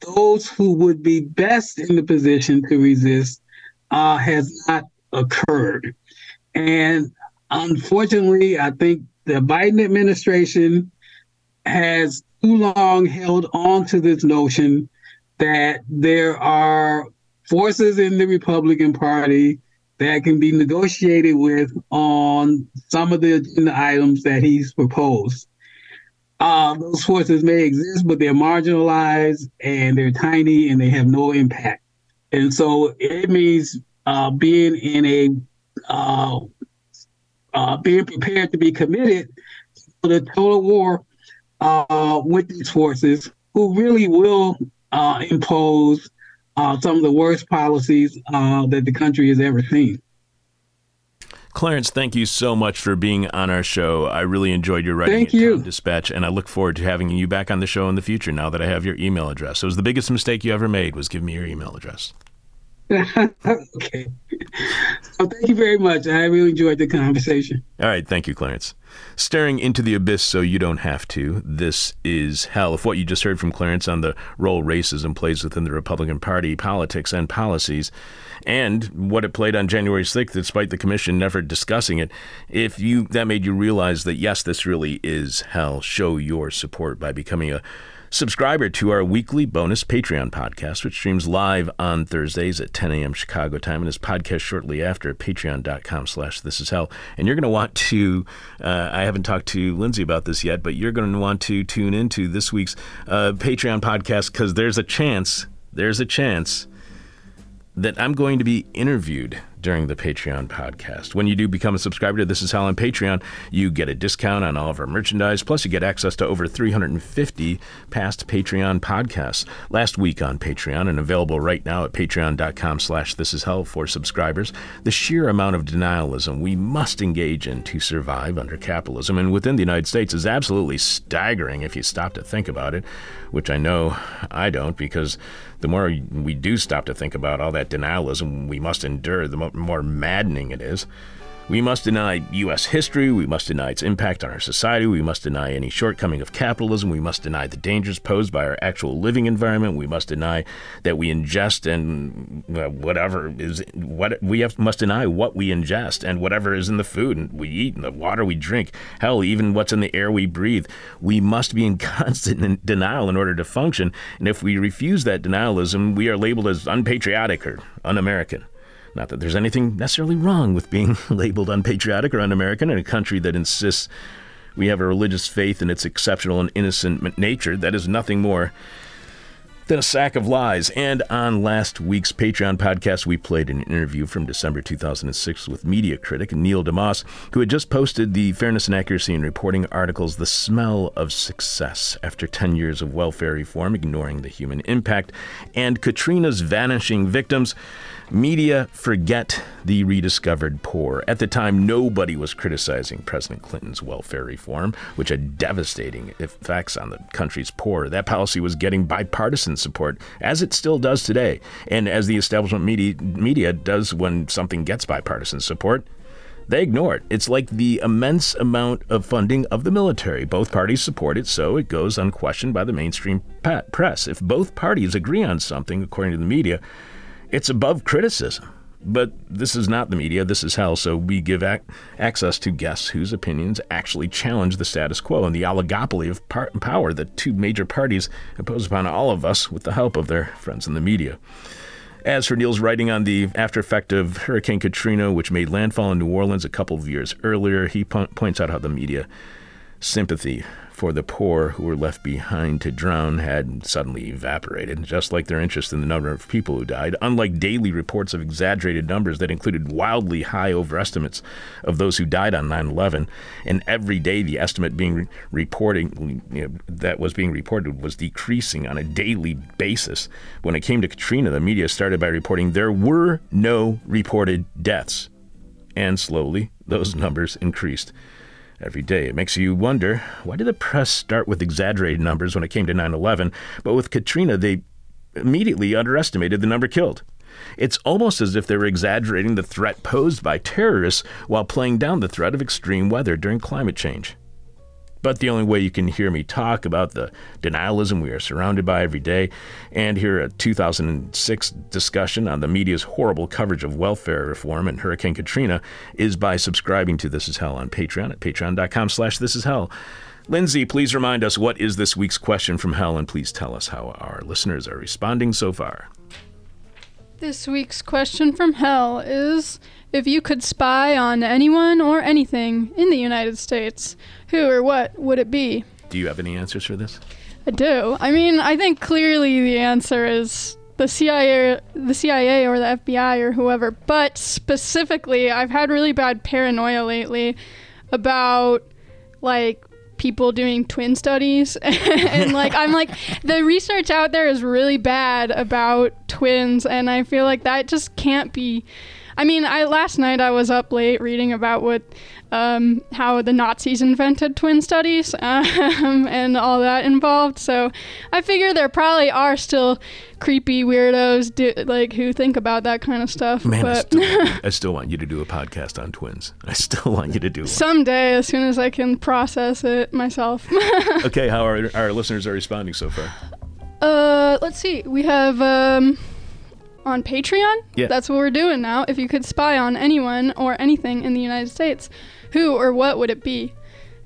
those who would be best in the position to resist uh, has not occurred. And unfortunately, I think the Biden administration has too long held on to this notion that there are forces in the Republican Party that can be negotiated with on some of the agenda items that he's proposed. Uh, those forces may exist, but they're marginalized and they're tiny and they have no impact. And so it means uh, being in a uh, uh, being prepared to be committed to the total war uh, with these forces who really will uh, impose uh, some of the worst policies uh, that the country has ever seen. Clarence, thank you so much for being on our show. I really enjoyed your writing thank you. Dispatch, and I look forward to having you back on the show in the future now that I have your email address. It was the biggest mistake you ever made was give me your email address. Okay. So thank you very much. I really enjoyed the conversation. All right. Thank you, Clarence. Staring into the abyss so you don't have to. This is hell. If what you just heard from Clarence on the role racism plays within the Republican Party politics and policies, and what it played on January 6th, despite the commission never discussing it, if you that made you realize that yes, this really is hell, show your support by becoming a subscriber to our weekly bonus Patreon podcast, which streams live on Thursdays at 10 a.m. Chicago time and is podcast shortly after at patreon.com slash this is hell. And you're going to want to, uh, I haven't talked to Lindsay about this yet, but you're going to want to tune into this week's uh, Patreon podcast because there's a chance, there's a chance that I'm going to be interviewed during the Patreon podcast. When you do become a subscriber to This Is Hell on Patreon, you get a discount on all of our merchandise, plus you get access to over 350 past Patreon podcasts. Last week on Patreon and available right now at patreon.com slash this is hell for subscribers, the sheer amount of denialism we must engage in to survive under capitalism and within the United States is absolutely staggering if you stop to think about it, which I know I don't because the more we do stop to think about all that denialism we must endure, the more maddening it is. We must deny U.S. history. We must deny its impact on our society. We must deny any shortcoming of capitalism. We must deny the dangers posed by our actual living environment. We must deny that we ingest and whatever is what we have, must deny what we ingest and whatever is in the food and we eat and the water we drink. Hell, even what's in the air we breathe. We must be in constant denial in order to function. And if we refuse that denialism, we are labeled as unpatriotic or un-American. Not that there's anything necessarily wrong with being labeled unpatriotic or un American in a country that insists we have a religious faith in its exceptional and innocent nature. That is nothing more than a sack of lies. And on last week's Patreon podcast, we played an interview from December 2006 with media critic Neil deMause, who had just posted the Fairness and Accuracy in Reporting articles, The Smell of Success, after 10 years of welfare reform, ignoring the human impact, and Katrina's vanishing victims. Media forget the rediscovered poor. At the time, nobody was criticizing President Clinton's welfare reform, which had devastating effects on the country's poor. That policy was getting bipartisan support, as it still does today, and as the establishment media, media does when something gets bipartisan support. They ignore it. It's like the immense amount of funding of the military. Both parties support it, so it goes unquestioned by the mainstream press. If both parties agree on something, according to the media, it's above criticism. But this is not the media, this is hell, so we give ac- access to guests whose opinions actually challenge the status quo and the oligopoly of par- power that two major parties impose upon all of us with the help of their friends in the media. As for Neil's writing on the after effect of Hurricane Katrina, which made landfall in New Orleans a couple of years earlier, he po- points out how the media sympathy for the poor who were left behind to drown had suddenly evaporated, just like their interest in the number of people who died. Unlike daily reports of exaggerated numbers that included wildly high overestimates of those who died on 9 11, and every day the estimate being re- reporting you know, that was being reported was decreasing on a daily basis. When it came to Katrina, the media started by reporting there were no reported deaths. And slowly, those numbers increased every day. It makes you wonder why did the press start with exaggerated numbers when it came to 9 11, but with Katrina, they immediately underestimated the number killed? It's almost as if they were exaggerating the threat posed by terrorists while playing down the threat of extreme weather during climate change. But the only way you can hear me talk about the denialism we are surrounded by every day and hear a 2006 discussion on the media's horrible coverage of welfare reform and Hurricane Katrina is by subscribing to This Is Hell on Patreon at patreon.com slash this is hell. Lindsay, please remind us what is this week's question from hell and please tell us how our listeners are responding so far. This week's question from hell is if you could spy on anyone or anything in the United States, who or what would it be? Do you have any answers for this? I do. I mean, I think clearly the answer is the CIA, the CIA or the FBI or whoever. But specifically, I've had really bad paranoia lately about like people doing twin studies and like I'm like the research out there is really bad about twins and I feel like that just can't be I mean, I last night I was up late reading about what um, how the Nazis invented twin studies um, and all that involved. So I figure there probably are still creepy weirdos do, like who think about that kind of stuff. Man, I but still, I still want you to do a podcast on twins. I still want you to do one. someday, as soon as I can process it myself. Okay, how are our listeners are responding so far? uh, let's see. We have um, on Patreon. Yeah. That's what we're doing now. If you could spy on anyone or anything in the United States, who or what would it be?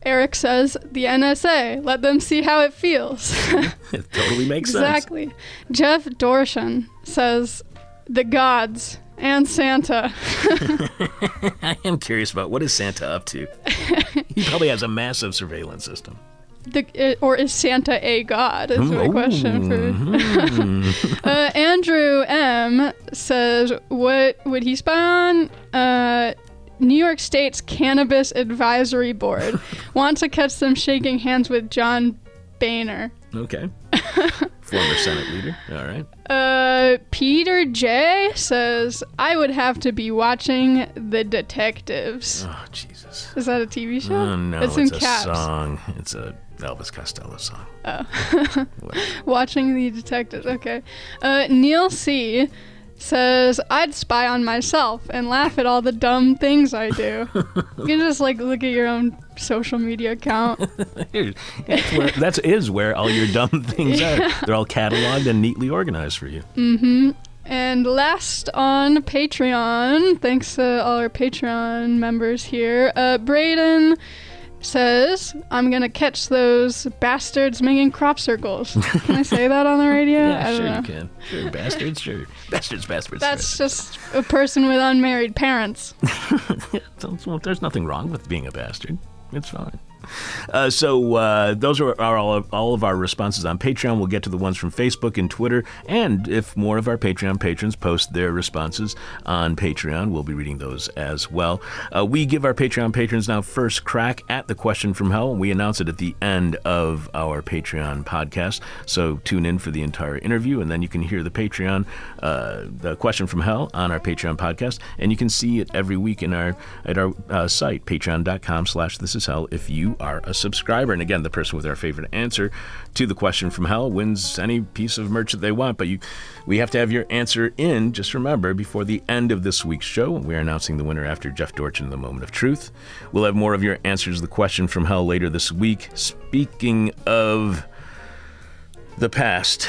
Eric says the NSA. Let them see how it feels. It totally makes sense. exactly. Jeff Dorchen says the gods and Santa. I am curious about what is Santa up to. he probably has a massive surveillance system. The, uh, or is Santa a god? Is my question for uh, Andrew M says, "What would he spy on?" Uh, New York State's Cannabis Advisory Board want to catch them shaking hands with John Boehner. Okay. Former Senate leader. All right. Uh, Peter J says, "I would have to be watching The Detectives." Oh Jesus. Is that a TV show? Oh no, it's it's, in a caps. song. It's a Elvis Costello song. Oh. watching the detectives. Okay. Uh, Neil C says I'd spy on myself and laugh at all the dumb things I do. you can just like look at your own social media account. Where that's is where all your dumb things are. They're all cataloged and neatly organized for you. Mm-hmm. And last on Patreon, thanks to all our Patreon members here, uh, Braden says, I'm gonna catch those bastards making crop circles. Can I say that on the radio? Yeah, sure know. you can. Sure, bastards. Sure, bastards, bastards. That's just a person with unmarried parents. bastards. There's nothing wrong with being a bastard. It's fine. Uh, so uh, those are, are all, of, all of our responses on Patreon. We'll get to the ones from Facebook and Twitter. And if more of our Patreon patrons post their responses on Patreon, we'll be reading those as well. Uh, we give our Patreon patrons now first crack at the question from hell. We announce it at the end of our Patreon podcast. So tune in for the entire interview, and then you can hear the Patreon, uh, the question from hell on our Patreon podcast. And you can see it every week in our at our uh, site, patreon.com slash this is hell, if you are a subscriber. And again, the person with our favorite answer to the question from hell wins any piece of merch that they want. But you, we have to have your answer in, just remember, before the end of this week's show. We're announcing the winner after Jeff Dorchin, in The Moment of Truth. We'll have more of your answers to the question from hell later this week. Speaking of the past,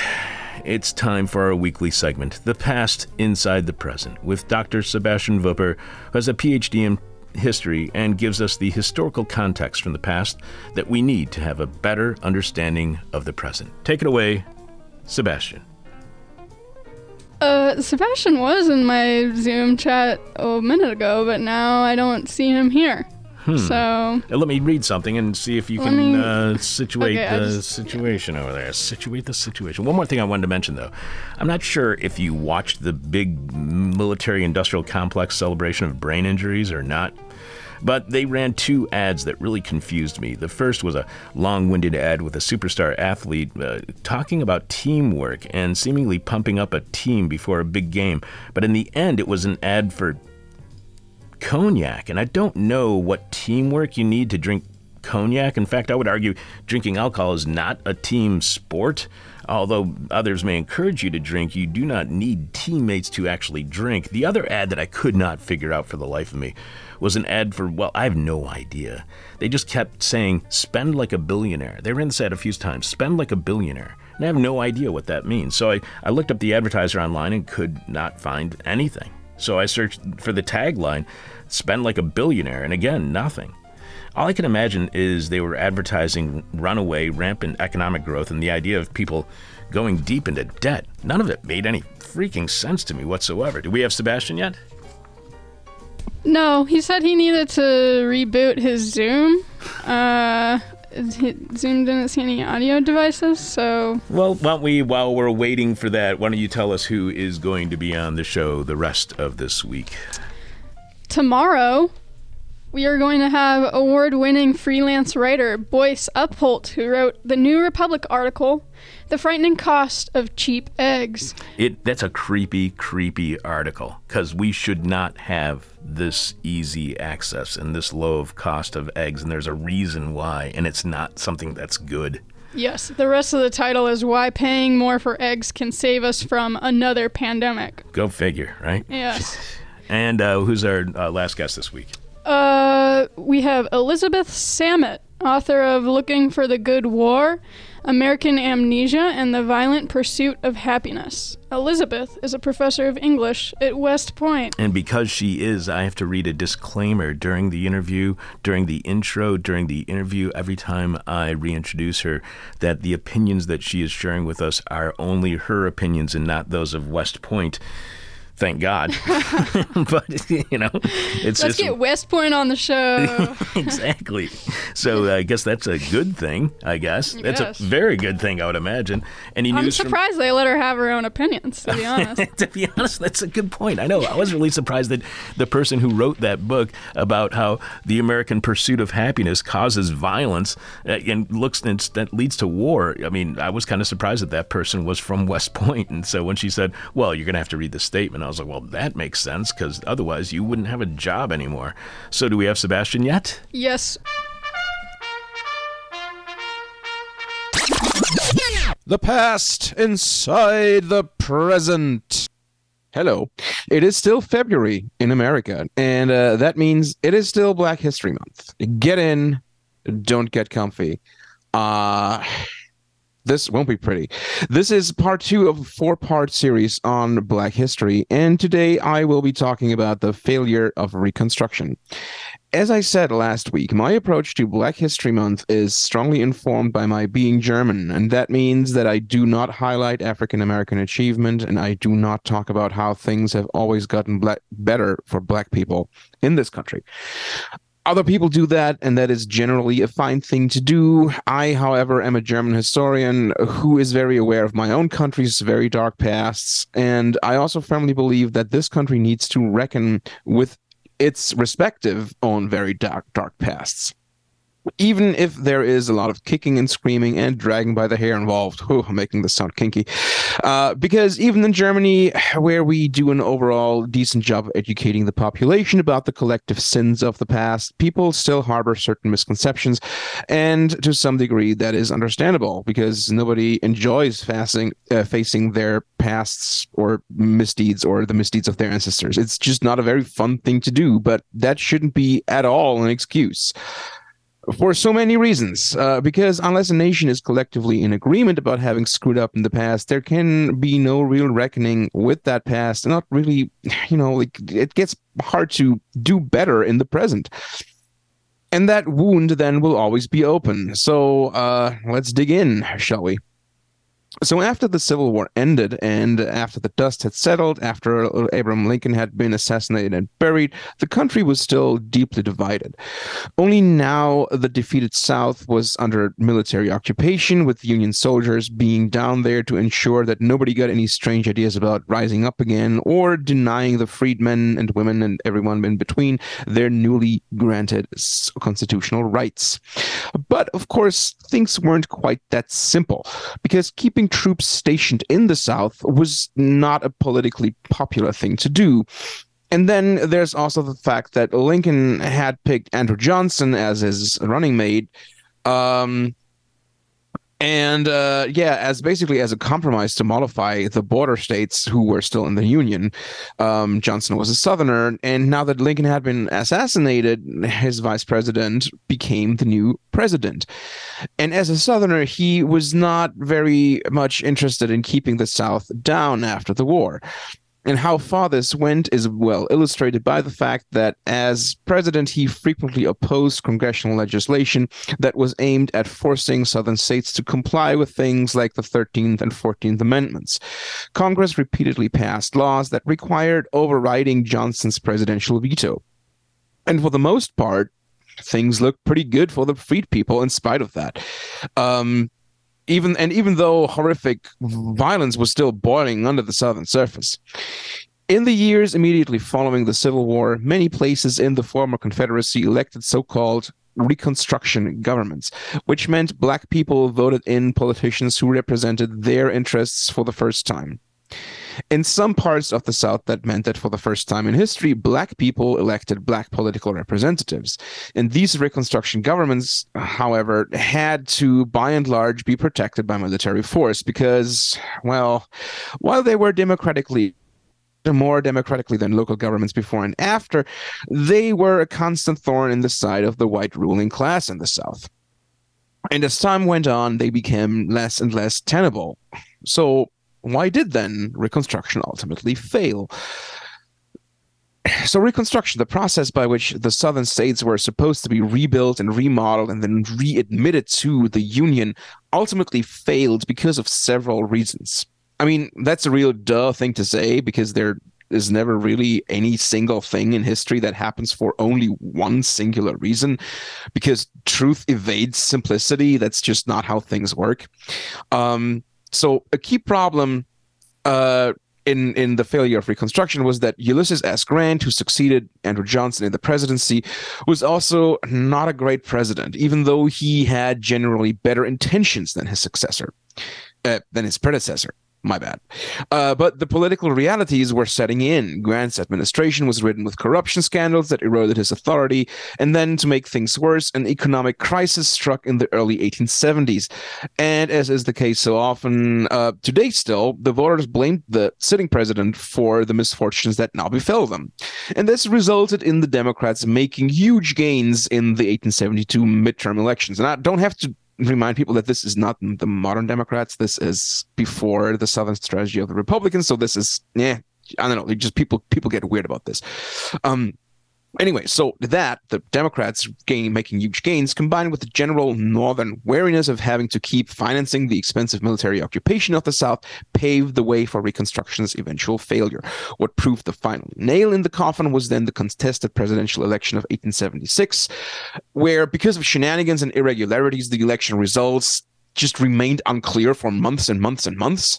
it's time for our weekly segment, The Past Inside the Present, with Dr. Sebastian Vupper, who has a PhD in history and gives us the historical context from the past that we need to have a better understanding of the present. Take it away, Sebastian. Uh, Sebastian was in my Zoom chat a minute ago, but now I don't see him here. So Uh, let me read something and see if you can me- uh, situate Okay, the just- situation over there. Situate the situation. One more thing I wanted to mention, though. I'm not sure if you watched the big military industrial complex celebration of brain injuries or not. But they ran two ads that really confused me. The first was a long winded ad with a superstar athlete uh, talking about teamwork and seemingly pumping up a team before a big game. But in the end, it was an ad for cognac, and I don't know what teamwork you need to drink cognac. In fact, I would argue drinking alcohol is not a team sport. Although others may encourage you to drink, you do not need teammates to actually drink. The other ad that I could not figure out for the life of me was an ad for, well, I have no idea. They just kept saying, spend like a billionaire. They ran this ad a few times, spend like a billionaire. And I have no idea what that means. So I, I looked up the advertiser online and could not find anything. So I searched for the tagline, spend like a billionaire, and again, nothing. All I can imagine is they were advertising runaway, rampant economic growth and the idea of people going deep into debt. None of it made any freaking sense to me whatsoever. Do we have Sebastian yet? no, he said he needed to reboot his Zoom. Uh, Zoom didn't see any audio devices, so Well, why don't we, while we're waiting for that, why don't you tell us who is going to be on the show the rest of this week? tomorrow we are going to have award-winning freelance writer Boyce Upholt, who wrote the New Republic article, "The Frightening Cost of Cheap Eggs." It that's a creepy, creepy article because we should not have this easy access and this low of cost of eggs, and there's a reason why, and it's not something that's good. Yes, the rest of the title is "Why Paying More for Eggs Can Save Us from Another Pandemic." Go figure, right? Yes. And uh, who's our uh, last guest this week? Uh, we have Elizabeth Samet, author of Looking for the Good War, American Amnesia, and the Violent Pursuit of Happiness. Elizabeth is a professor of English at West Point. And because she is, I have to read a disclaimer during the interview, during the intro, during the interview, every time I reintroduce her, that the opinions that she is sharing with us are only her opinions and not those of West Point. Thank God. but, you know, it's Let's just. get West Point on the show. exactly. So I guess that's a good thing, I guess. That's Yes. a very good thing, I would imagine. Any I'm news from. surprised they let her have her own opinions, to be honest. to be honest, that's a good point. I know. I was really surprised that the person who wrote that book about how the American pursuit of happiness causes violence uh, and looks and that leads to war. I mean, I was kind of surprised that that person was from West Point. And so when she said, "Well, you're going to have to read the statement," I was like, "Well, that makes sense because otherwise you wouldn't have a job anymore." So do we have Sebastian yet? yes. The past inside the present. Hello. It is still February in America, and uh, that means it is still Black History Month. Get in, don't get comfy. Uh, this won't be pretty. This is part two of a four part series on Black history, and today I will be talking about the failure of Reconstruction. As I said last week, my approach to Black History Month is strongly informed by my being German, and that means that I do not highlight African American achievement and I do not talk about how things have always gotten better for Black people in this country. Other people do that, and that is generally a fine thing to do. I, however, am a German historian who is very aware of my own country's very dark pasts, and I also firmly believe that this country needs to reckon with its respective own very dark, dark pasts even if there is a lot of kicking and screaming and dragging by the hair involved, oh, making this sound kinky. Uh, because even in Germany, where we do an overall decent job of educating the population about the collective sins of the past, people still harbor certain misconceptions. And to some degree, that is understandable because nobody enjoys facing, uh, facing their pasts or misdeeds or the misdeeds of their ancestors. It's just not a very fun thing to do, but that shouldn't be at all an excuse for so many reasons. Uh, because unless a nation is collectively in agreement about having screwed up in the past, there can be no real reckoning with that past. Not really, you know, like it gets hard to do better in the present. And that wound then will always be open. So uh, let's dig in, shall we? So after the Civil War ended and after the dust had settled, after Abraham Lincoln had been assassinated and buried, the country was still deeply divided. Only now the defeated South was under military occupation, with Union soldiers being down there to ensure that nobody got any strange ideas about rising up again or denying the freedmen and women and everyone in between their newly granted constitutional rights. But of course, things weren't quite that simple because keeping keeping troops stationed in the South was not a politically popular thing to do. And then there's also the fact that Lincoln had picked Andrew Johnson as his running mate. Um, and uh, yeah, as basically as a compromise to mollify the border states who were still in the Union, um, Johnson was a Southerner, and now that Lincoln had been assassinated, his vice president became the new president. And as a Southerner, he was not very much interested in keeping the South down after the war. And how far this went is well illustrated by the fact that as president, he frequently opposed congressional legislation that was aimed at forcing Southern states to comply with things like the 13th and 14th Amendments. Congress repeatedly passed laws that required overriding Johnson's presidential veto. And for the most part, things looked pretty good for the freed people in spite of that. Um, even and even though horrific violence was still boiling under the southern surface. In the years immediately following the Civil War, many places in the former Confederacy elected so called Reconstruction governments, which meant black people voted in politicians who represented their interests for the first time. In some parts of the South, that meant that for the first time in history, black people elected black political representatives. And these Reconstruction governments, however, had to, by and large, be protected by military force because, well, while they were democratically more democratically than local governments before and after, they were a constant thorn in the side of the white ruling class in the South. And as time went on, they became less and less tenable. So why did then Reconstruction ultimately fail? So, Reconstruction, the process by which the southern states were supposed to be rebuilt and remodeled and then readmitted to the Union, ultimately failed because of several reasons. I mean, that's a real duh thing to say because there is never really any single thing in history that happens for only one singular reason because truth evades simplicity. That's just not how things work. Um, so a key problem uh, in in the failure of Reconstruction was that Ulysses S. Grant, who succeeded Andrew Johnson in the presidency, was also not a great president, even though he had generally better intentions than his successor, uh, than his predecessor. My bad. Uh, but the political realities were setting in. Grant's administration was ridden with corruption scandals that eroded his authority. And then, to make things worse, an economic crisis struck in the early 1870s. And as is the case so often uh, today, still, the voters blamed the sitting president for the misfortunes that now befell them. And this resulted in the Democrats making huge gains in the 1872 midterm elections. And I don't have to remind people that this is not the modern Democrats. This is before the Southern strategy of the Republicans. So this is, yeah, I don't know. Just people people get weird about this. Um, Anyway, so that the Democrats gain making huge gains, combined with the general northern wariness of having to keep financing the expensive military occupation of the South, paved the way for Reconstruction's eventual failure. What proved the final nail in the coffin was then the contested presidential election of 1876, where because of shenanigans and irregularities, the election results just remained unclear for months and months and months.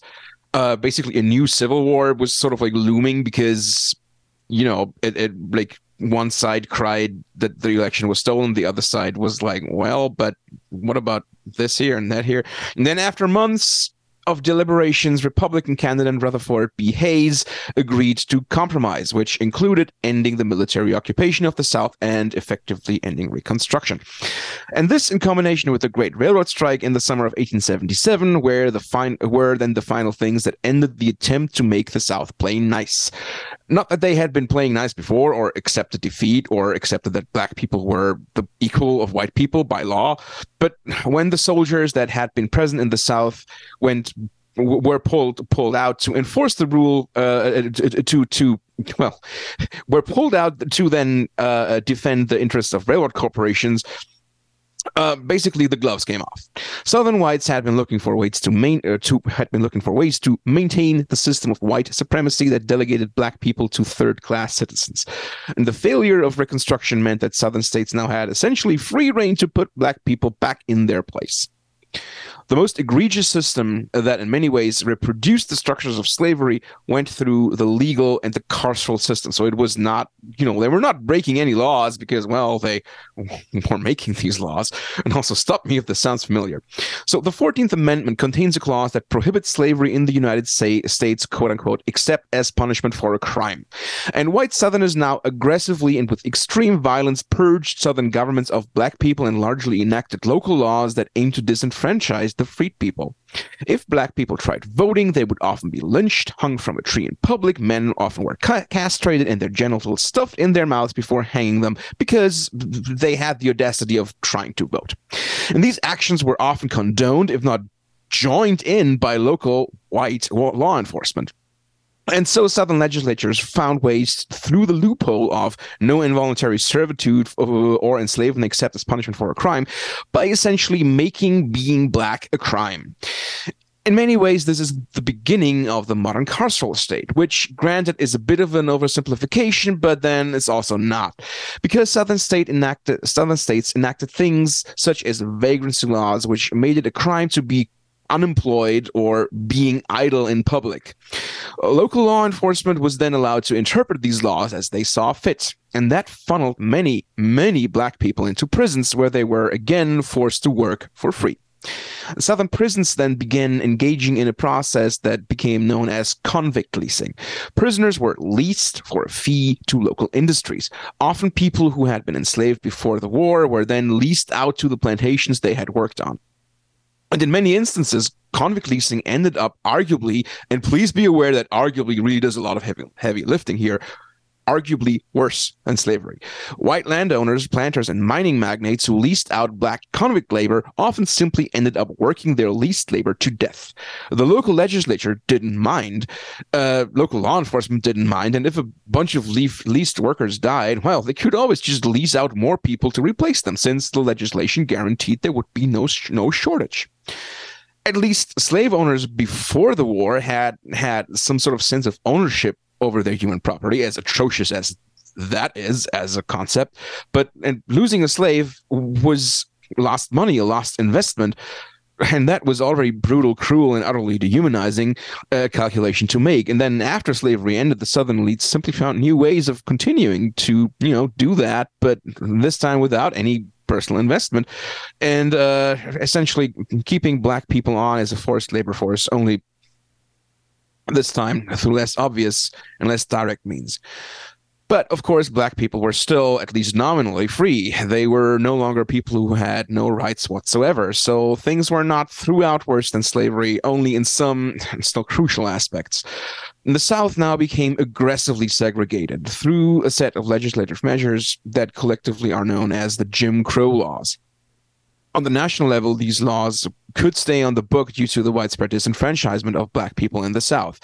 Uh, basically, a new civil war was sort of like looming because you know, it, it like one side cried that the election was stolen, the other side was like, well, but what about this here and that here? And then after months, of deliberations, Republican candidate Rutherford B. Hayes agreed to compromise, which included ending the military occupation of the South and effectively ending Reconstruction. And this, in combination with the Great Railroad Strike in the summer of 1877, were the fin- were then the final things that ended the attempt to make the South play nice. Not that they had been playing nice before, or accepted defeat, or accepted that black people were the equal of white people by law, but when the soldiers that had been present in the South went were pulled pulled out to enforce the rule uh, to to well were pulled out to then uh, defend the interests of railroad corporations uh, basically the gloves came off. Southern whites had been looking for ways to main uh, to had been looking for ways to maintain the system of white supremacy that delegated black people to third class citizens. And the failure of Reconstruction meant that Southern states now had essentially free reign to put black people back in their place the most egregious system that in many ways reproduced the structures of slavery went through the legal and the carceral system. So it was not, you know, they were not breaking any laws because, well, they were making these laws. And also, stop me if this sounds familiar. So the 14th Amendment contains a clause that prohibits slavery in the United States, quote unquote, except as punishment for a crime. And white Southerners now aggressively and with extreme violence purged Southern governments of black people and largely enacted local laws that aim to disenfranchise the freed people. If black people tried voting, they would often be lynched, hung from a tree in public. Men often were castrated and their genitals stuffed in their mouths before hanging them because they had the audacity of trying to vote. And these actions were often condoned, if not joined in, by local white law enforcement. And so Southern legislatures found ways through the loophole of no involuntary servitude uh, or enslavement except as punishment for a crime by essentially making being black a crime. In many ways, this is the beginning of the modern carceral state, which, granted, is a bit of an oversimplification, but then it's also not, because Southern state enacted Southern states enacted things such as vagrancy laws, which made it a crime to be unemployed or being idle in public. Local law enforcement was then allowed to interpret these laws as they saw fit, and that funneled many, many black people into prisons where they were again forced to work for free. Southern prisons then began engaging in a process that became known as convict leasing. Prisoners were leased for a fee to local industries. Often people who had been enslaved before the war were then leased out to the plantations they had worked on. And in many instances, convict leasing ended up arguably, and please be aware that arguably really does a lot of heavy, heavy lifting here, arguably worse than slavery. White landowners, planters, and mining magnates who leased out black convict labor often simply ended up working their leased labor to death. The local legislature didn't mind, uh, local law enforcement didn't mind, and if a bunch of leaf- leased workers died, well, they could always just lease out more people to replace them, since the legislation guaranteed there would be no sh- no shortage at least slave owners before the war had had some sort of sense of ownership over their human property, as atrocious as that is as a concept. But and losing a slave was lost money, a lost investment. And that was already brutal, cruel, and utterly dehumanizing uh, calculation to make. And then after slavery ended, the Southern elites simply found new ways of continuing to, you know, do that, but this time without any personal investment, and uh, essentially keeping black people on as a forced labor force only this time through less obvious and less direct means. But of course, black people were still at least nominally free. They were no longer people who had no rights whatsoever. So things were not throughout worse than slavery, only in some still crucial aspects. The South now became aggressively segregated through a set of legislative measures that collectively are known as the Jim Crow laws. On the national level, these laws could stay on the book due to the widespread disenfranchisement of black people in the South.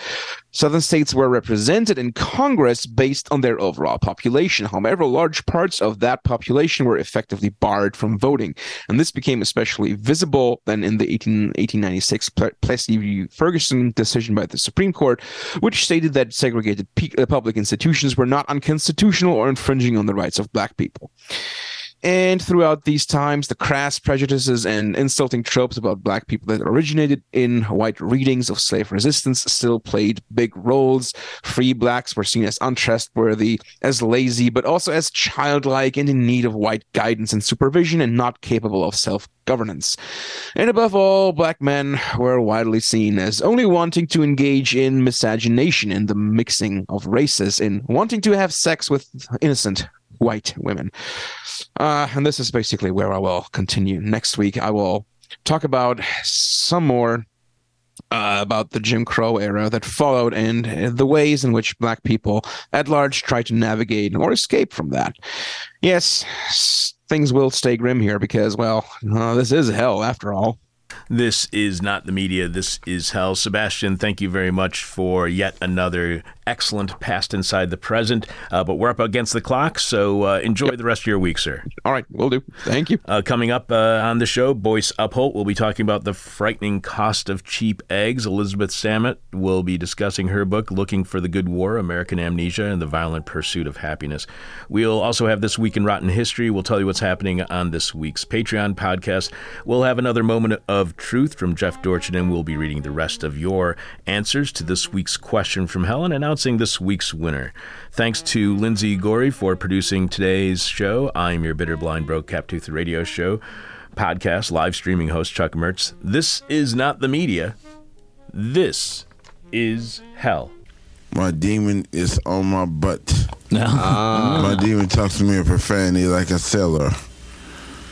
Southern states were represented in Congress based on their overall population. However, large parts of that population were effectively barred from voting. And this became especially visible then in the 18, 1896 Plessy v. Ferguson decision by the Supreme Court, which stated that segregated public institutions were not unconstitutional or infringing on the rights of black people. And throughout these times, the crass prejudices and insulting tropes about black people that originated in white readings of slave resistance still played big roles. Free blacks were seen as untrustworthy, as lazy, but also as childlike and in need of white guidance and supervision and not capable of self governance. And above all, black men were widely seen as only wanting to engage in miscegenation in the mixing of races, in wanting to have sex with innocent white women. Uh, and this is basically where I will continue. Next week, I will talk about some more uh, about the Jim Crow era that followed and the ways in which black people at large try to navigate or escape from that. Yes, things will stay grim here because, well, uh, this is hell after all. This is not the media. This is hell. Sebastian, thank you very much for yet another excellent past inside the present. Uh, but we're up against the clock, so uh, enjoy yep. the rest of your week, sir. All right, we'll do. Thank you. Uh, coming up uh, on the show, Boyce Upholt will be talking about the frightening cost of cheap eggs. Elizabeth Samet will be discussing her book, Looking for the Good War American Amnesia and the Violent Pursuit of Happiness. We'll also have This Week in Rotten History. We'll tell you what's happening on this week's Patreon podcast. We'll have another moment of truth from Jeff Dorchen, and we'll be reading the rest of your answers to this week's question from Helen, announcing this week's winner. Thanks to Lindsay Gorey for producing today's show. I'm your bitter, blind, broke, cap-toothed radio show podcast live streaming host Chuck Mertz. This is not the media. This is hell. My demon is on my butt. No. Ah. My demon talks to me in profanity like a sailor